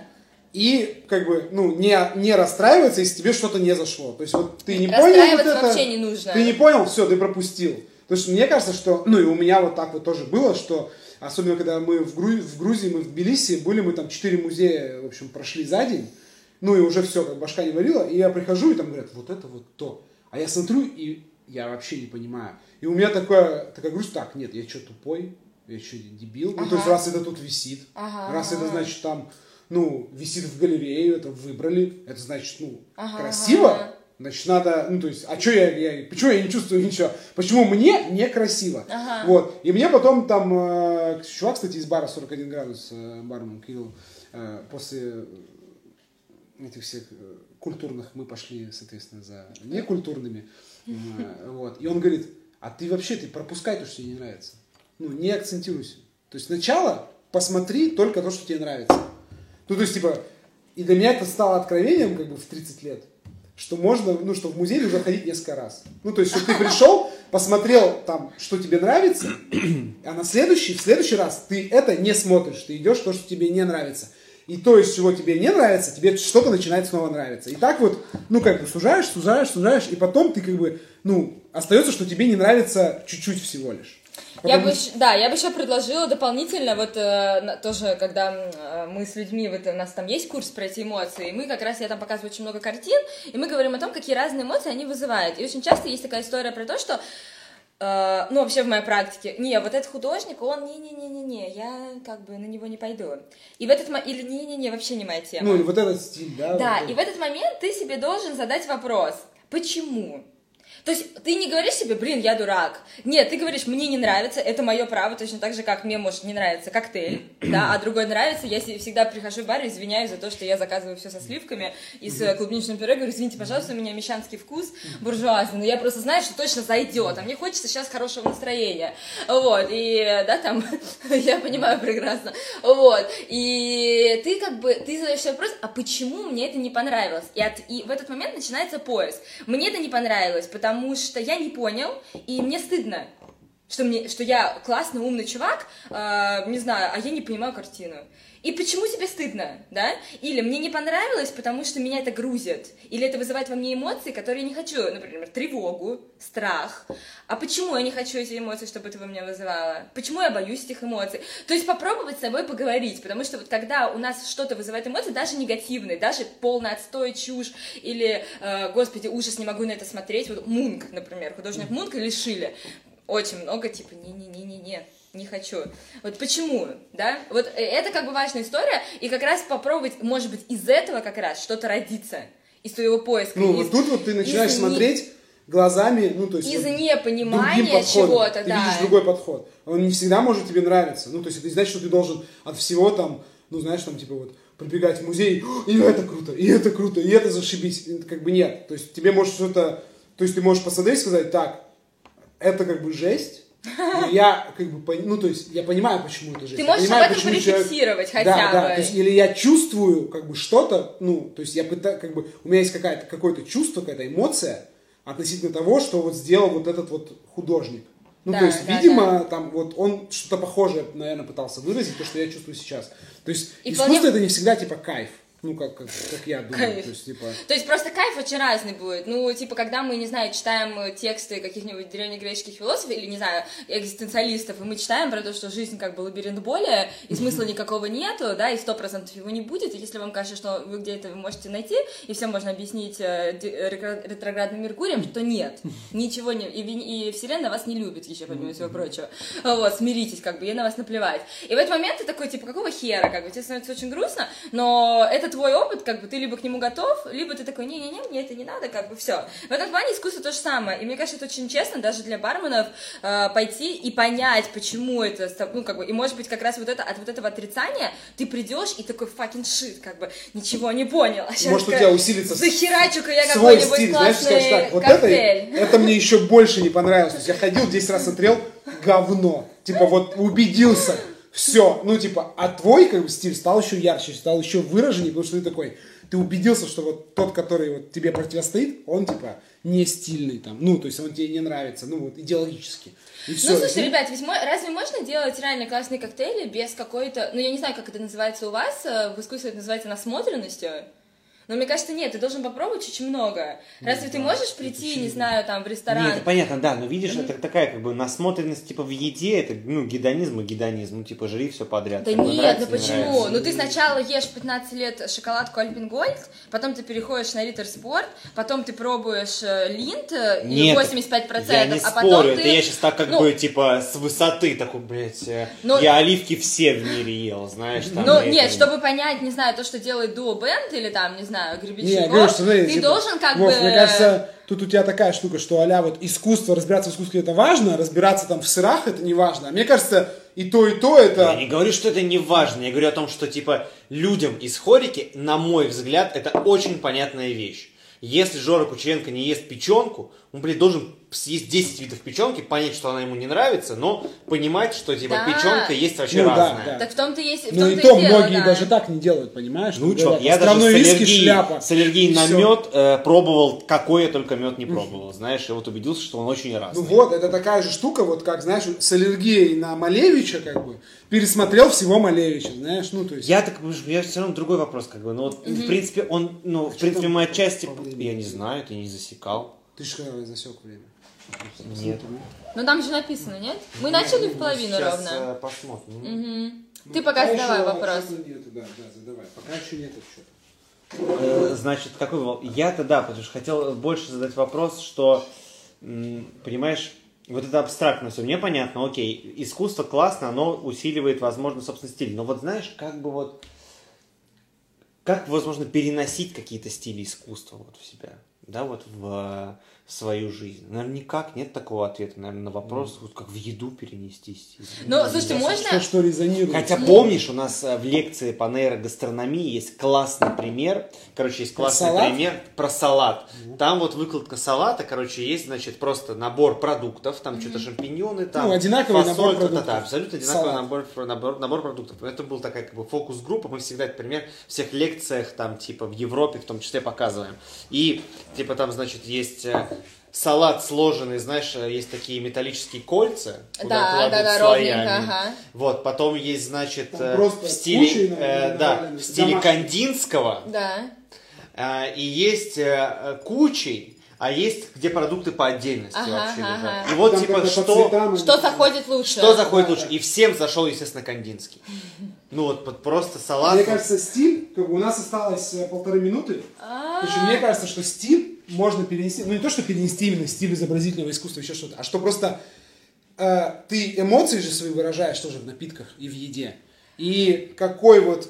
и как бы, ну, не, не расстраиваться, если тебе что-то не зашло. То есть вот ты не понял вот это, вообще не нужно. ты не понял, все, ты пропустил. То есть мне кажется, что, ну и у меня вот так вот тоже было, что особенно когда мы в, Гру- в Грузии, мы в Тбилиси, были мы там четыре музея, в общем, прошли за день. ну и уже все, как башка не варила, и я прихожу, и там говорят, вот это вот то. А я смотрю, и я вообще не понимаю. И у меня такое, такая грусть, так, нет, я что, тупой? Я что, дебил? Ну, то есть, Ага. раз это тут висит, Ага, раз это, ага. значит, там, ну, висит в галерею, это выбрали, это значит, ну, Ага, красиво, ага. значит, надо, ну, то есть, а что я, я, почему я не чувствую ничего? Почему мне некрасиво? Ага. Вот, и мне потом там, э, чувак, кстати, из бара 41 градус, э, бармен Кирилл, э, после этих всех э, культурных мы пошли, соответственно, за некультурными. Э, Вот. И он говорит, а ты вообще, ты пропускай то, что тебе не нравится. Ну, не акцентируйся. То есть сначала посмотри только то, что тебе нравится. Ну, то есть, типа, и для меня это стало откровением, как бы, в 30 лет, что можно, ну, что в музей нужно ходить несколько раз. Ну, то есть, что ты пришел, посмотрел там, что тебе нравится, а на следующий, в следующий раз ты это не смотришь, ты идешь то, что тебе не нравится. И то, из чего тебе не нравится, тебе что-то начинает снова нравиться. И так вот, ну, как бы, сужаешь, сужаешь, сужаешь, и потом ты, как бы, ну, остается, что тебе не нравится чуть-чуть всего лишь. Я бы, да, я бы еще предложила дополнительно, вот э, тоже, когда э, мы с людьми, вот у нас там есть курс про эти эмоции, и мы как раз, я там показываю очень много картин, и мы говорим о том, какие разные эмоции они вызывают. И очень часто есть такая история про то, что э, ну, вообще в моей практике, не, вот этот художник, он, не-не-не-не-не, я как бы на него не пойду. И в этот момент, или не-не-не, вообще не моя тема. Ну, или вот этот стиль, да. Да, вот и в этот момент ты себе должен задать вопрос, почему? То есть ты не говоришь себе, блин, я дурак. Нет, ты говоришь, мне не нравится, это мое право, точно так же, как мне может не нравиться коктейль, *clears throat* да, а другой нравится. Я се- всегда прихожу в бар и извиняюсь за то, что я заказываю все со сливками и с э, клубничным пюре. Говорю, извините, пожалуйста, у меня мещанский вкус буржуазный, но я просто знаю, что точно зайдет, а мне хочется сейчас хорошего настроения. Вот, и, да, там, *laughs* я понимаю прекрасно. Вот, и ты как бы, ты задаешь себе вопрос, а почему мне это не понравилось? И, от, и в этот момент начинается поиск. Мне это не понравилось, потому что я не понял, и мне стыдно. Что, мне, что я классный, умный чувак, э, не знаю, а я не понимаю картину. И почему тебе стыдно, да? Или мне не понравилось, потому что меня это грузит. Или это вызывает во мне эмоции, которые я не хочу. Например, тревогу, страх. А почему я не хочу эти эмоции, чтобы это во мне вызывало? Почему я боюсь этих эмоций? То есть попробовать с собой поговорить. Потому что вот когда у нас что-то вызывает эмоции, даже негативные, даже полный отстой, чушь, или, э, господи, ужас, не могу на это смотреть. Вот Мунк, например, художник Мунка лишили очень много, типа, не-не-не-не-не, не хочу. Вот почему, да? Вот э, это как бы важная история, и как раз попробовать, может быть, из этого как раз что-то родится, из твоего поиска. Ну, из, вот тут вот ты начинаешь из не- смотреть глазами, ну, то есть... из вот непонимания чего-то, Ты да. видишь другой подход. Он не всегда может тебе нравиться. Ну, то есть это не значит, что ты должен от всего там, ну, знаешь, там, типа вот, прибегать в музей, и это круто, и это круто, и это зашибись. Как бы нет. То есть тебе может что-то... То есть ты можешь посмотреть и сказать, так, это как бы жесть, но я как бы, ну, то есть я понимаю, почему это жесть. Ты Я можешь понимаю, об этом почему человек- хотя да, да, бы. то есть, или я чувствую как бы что-то, ну, то есть я пытаюсь, как бы, у меня есть какая-то, какое-то чувство, какая-то эмоция относительно того, что вот сделал вот этот вот художник. Ну, Да, то есть, да, видимо, там вот он что-то похожее, наверное, пытался выразить, то, что я чувствую сейчас. То есть, И искусство вполне- это не всегда типа кайф. Ну, как, как, как я думаю. Кайф. То есть, типа, То есть просто кайф очень разный будет. Ну, типа, когда мы, не знаю, читаем э, тексты каких-нибудь древнегреческих философов или, не знаю, экзистенциалистов, и мы читаем про то, что жизнь как бы лабиринт боли, и смысла никакого нету, да, и сто процентов его не будет, и если вам кажется, что вы где-то вы можете найти, и все можно объяснить э, э, ретро- ретроградным Меркурием, то нет, *laughs* ничего не... И, и Вселенная вас не любит еще, помимо всего прочего. Вот, смиритесь, как бы, ей на вас наплевать. И в этот момент ты такой, типа, какого хера, как бы, тебе становится очень грустно, но это твой опыт, как бы, ты либо к нему готов, либо ты такой, не-не-не, мне это не надо, как бы, все. В этом плане искусство то же самое, и мне кажется, это очень честно даже для барменов э, пойти и понять, почему это, ну, как бы, и может быть, как раз вот это, от вот этого отрицания ты придешь и такой fucking shit, как бы, ничего не понял. А щас может, у тебя усилится Захерачу-ка я свой стиль, знаешь, скажешь так, вот это, это мне еще больше не понравилось. То есть я ходил 10 раз смотрел, говно. Типа вот убедился, все. Ну типа, а твой как бы стиль стал еще ярче, стал еще выраженнее, потому что ты такой, ты убедился, что вот тот, который вот тебе противостоит, он типа не стильный там, ну то есть он тебе не нравится, ну вот идеологически. И все. Ну, слушай, ребят, ведь мо- разве можно делать реально классные коктейли без какой-то... Ну, я не знаю, как это называется у вас, э, в искусстве это называется насмотренностью. Но мне кажется, нет, ты должен попробовать очень много. Разве Ну ты да, можешь это прийти, очень- не знаю, там, в ресторан? Нет, это понятно, да, но видишь, это такая как бы насмотренность типа в еде, это ну гедонизм и гедонизм, ну типа жри все подряд. Да нет, нравится, ну почему? нравится. Ну ты сначала ешь в 15 лет шоколадку Альпин Гольд, потом ты переходишь на Риттер Спорт, потом ты пробуешь э, Линд э, и Нет, 85%, я не а спорю, потом это ты... я сейчас так как ну, бы типа с высоты такой, блядь, э, Но- я оливки все в мире ел, знаешь, там. Ну, нет, это- чтобы понять, не знаю, то, что делает Дуо Бенд или там, не знаю, Не, я Гребенщиков, говорю, что, ты типа, должен как Вов, бы... мне кажется, тут у тебя такая штука, что а вот искусство, разбираться в искусстве это важно, разбираться там в сырах это не важно. А мне кажется, и то, и то это... Я не говорю, что это не важно, я говорю о том, что типа людям из хорики, на мой взгляд, это очень понятная вещь. Если Жора Кучеренко не ест печенку, он, блядь, должен съесть 10 видов печенки, понять, что она ему не нравится, но понимать, что типа Да. печенка есть вообще Ну да, разная. да. Так в том-то есть... В Ну том-то и то дело, многие да. даже так не делают, понимаешь? Ну что, я даже с аллергией, шляпа. с аллергией на всё. мед э, пробовал, какой я только мед не пробовал, знаешь, и вот убедился, что он очень разный. Ну вот, это такая же штука, вот как, знаешь, с аллергией на Малевича, как бы, пересмотрел всего Малевича, знаешь, ну то есть... Я так, я все равно другой вопрос, как бы, ну вот, в принципе, он, ну, в принципе, часть, по времени? я не знаю, ты не засекал. Ты же когда засек время? Нет. Ну там же написано, нет? Мы начали в половину Сейчас, ровно. э, посмотрим. Мгм. Ты пока задавай еще вопрос. нету, да, да, задавай. Пока еще нет отчета. Э, Значит, какой? Я-то да, потому что хотел больше задать вопрос, что, понимаешь, вот это абстрактно все, мне понятно, окей, искусство классно, оно усиливает, возможно, собственный стиль, но вот знаешь, как бы вот, как возможно переносить какие-то стили искусства вот в себя, да, вот в свою жизнь? Наверное, никак, нет такого ответа, наверное, на вопрос, вот как в еду перенести стиль. Ну, слушайте, Что, можно... что резонирует? Хотя помнишь, у нас э, в лекции по нейрогастрономии есть классный пример. Короче, есть Про классный салат? пример про салат. Там вот выкладка салата, короче, есть, значит, просто набор продуктов, там что-то шампиньоны, там Ну, одинаковый фасоль, набор продуктов. абсолютно одинаковый Салат. набор, набор, набор продуктов. Это был такая как бы фокус-группа, мы всегда этот пример в всех лекциях, там, типа, в Европе в том числе показываем. И, типа, там, значит, есть э, салат сложенный, знаешь, э, есть такие металлические кольца, куда Да, кладут да, да, слоями. ровненько, ага. Вот, потом есть, значит, Там э, просто в стиле, кучей, э, наверное, да, навалены, в стиле кандинского, Да. э, и есть э, э, кучей, а есть где продукты по отдельности Ага, вообще ага. лежат. И вот, Там типа, что, цветам Что заходит лучше? что заходит Да, лучше. да. И всем зашел, естественно, кандинский. *laughs* Ну вот, просто салат. Мне кажется, стиль, как бы у нас осталось э, полторы минуты. А, мне кажется, что стиль можно перенести, ну не то, что перенести именно стиль изобразительного искусства, еще что-то, а что просто э, ты эмоции же свои выражаешь тоже в напитках и в еде. И какой вот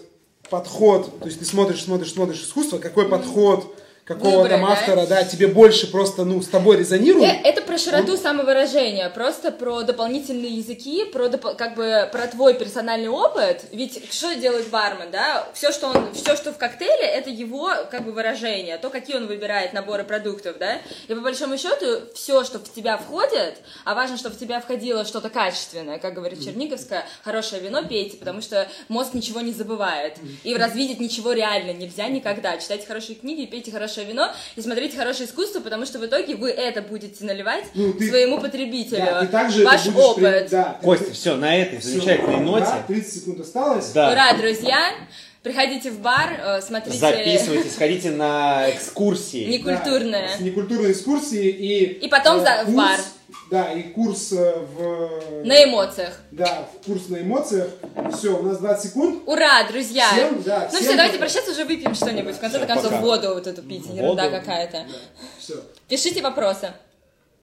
подход, то есть ты смотришь, смотришь, смотришь искусство, какой подход какого Выбрать, там да? автора, да, тебе больше просто, ну, с тобой резонирует. Э, Это про широту самовыражения, просто про дополнительные языки, про допо- как бы про твой персональный опыт. Ведь что делает бармен, да? Все, что он, все, что в коктейле, это его как бы выражение, то, какие он выбирает наборы продуктов, да? И по большому счету все, что в тебя входит, а важно, чтобы в тебя входило что-то качественное, как говорит Черниговская, хорошее вино пейте, потому что мозг ничего не забывает. И развидеть ничего реально нельзя никогда. Читайте хорошие книги, пейте хорошее вино и смотрите хорошее искусство, потому что в итоге вы это будете наливать Ну, ты- своему потребителю. Да, ты также Ваш опыт. при- да, ты- Костя, все, на этой всё. замечательной ноте. Да, 30 секунд осталось. Да. Ура, друзья! Приходите в бар, э, смотрите Записывайтесь, ходите на экскурсии. некультурное. Да, с некультурной экскурсии и... И потом э, за- в бар. Да, и курс э, в... На эмоциях. Да, курс на эмоциях. Все, у нас 20 секунд. Ура, друзья! Всем, да, ну всем все, давайте пока. прощаться, уже выпьем что-нибудь. В конце концов, воду вот эту пить, ерунда какая-то. Все. Пишите вопросы.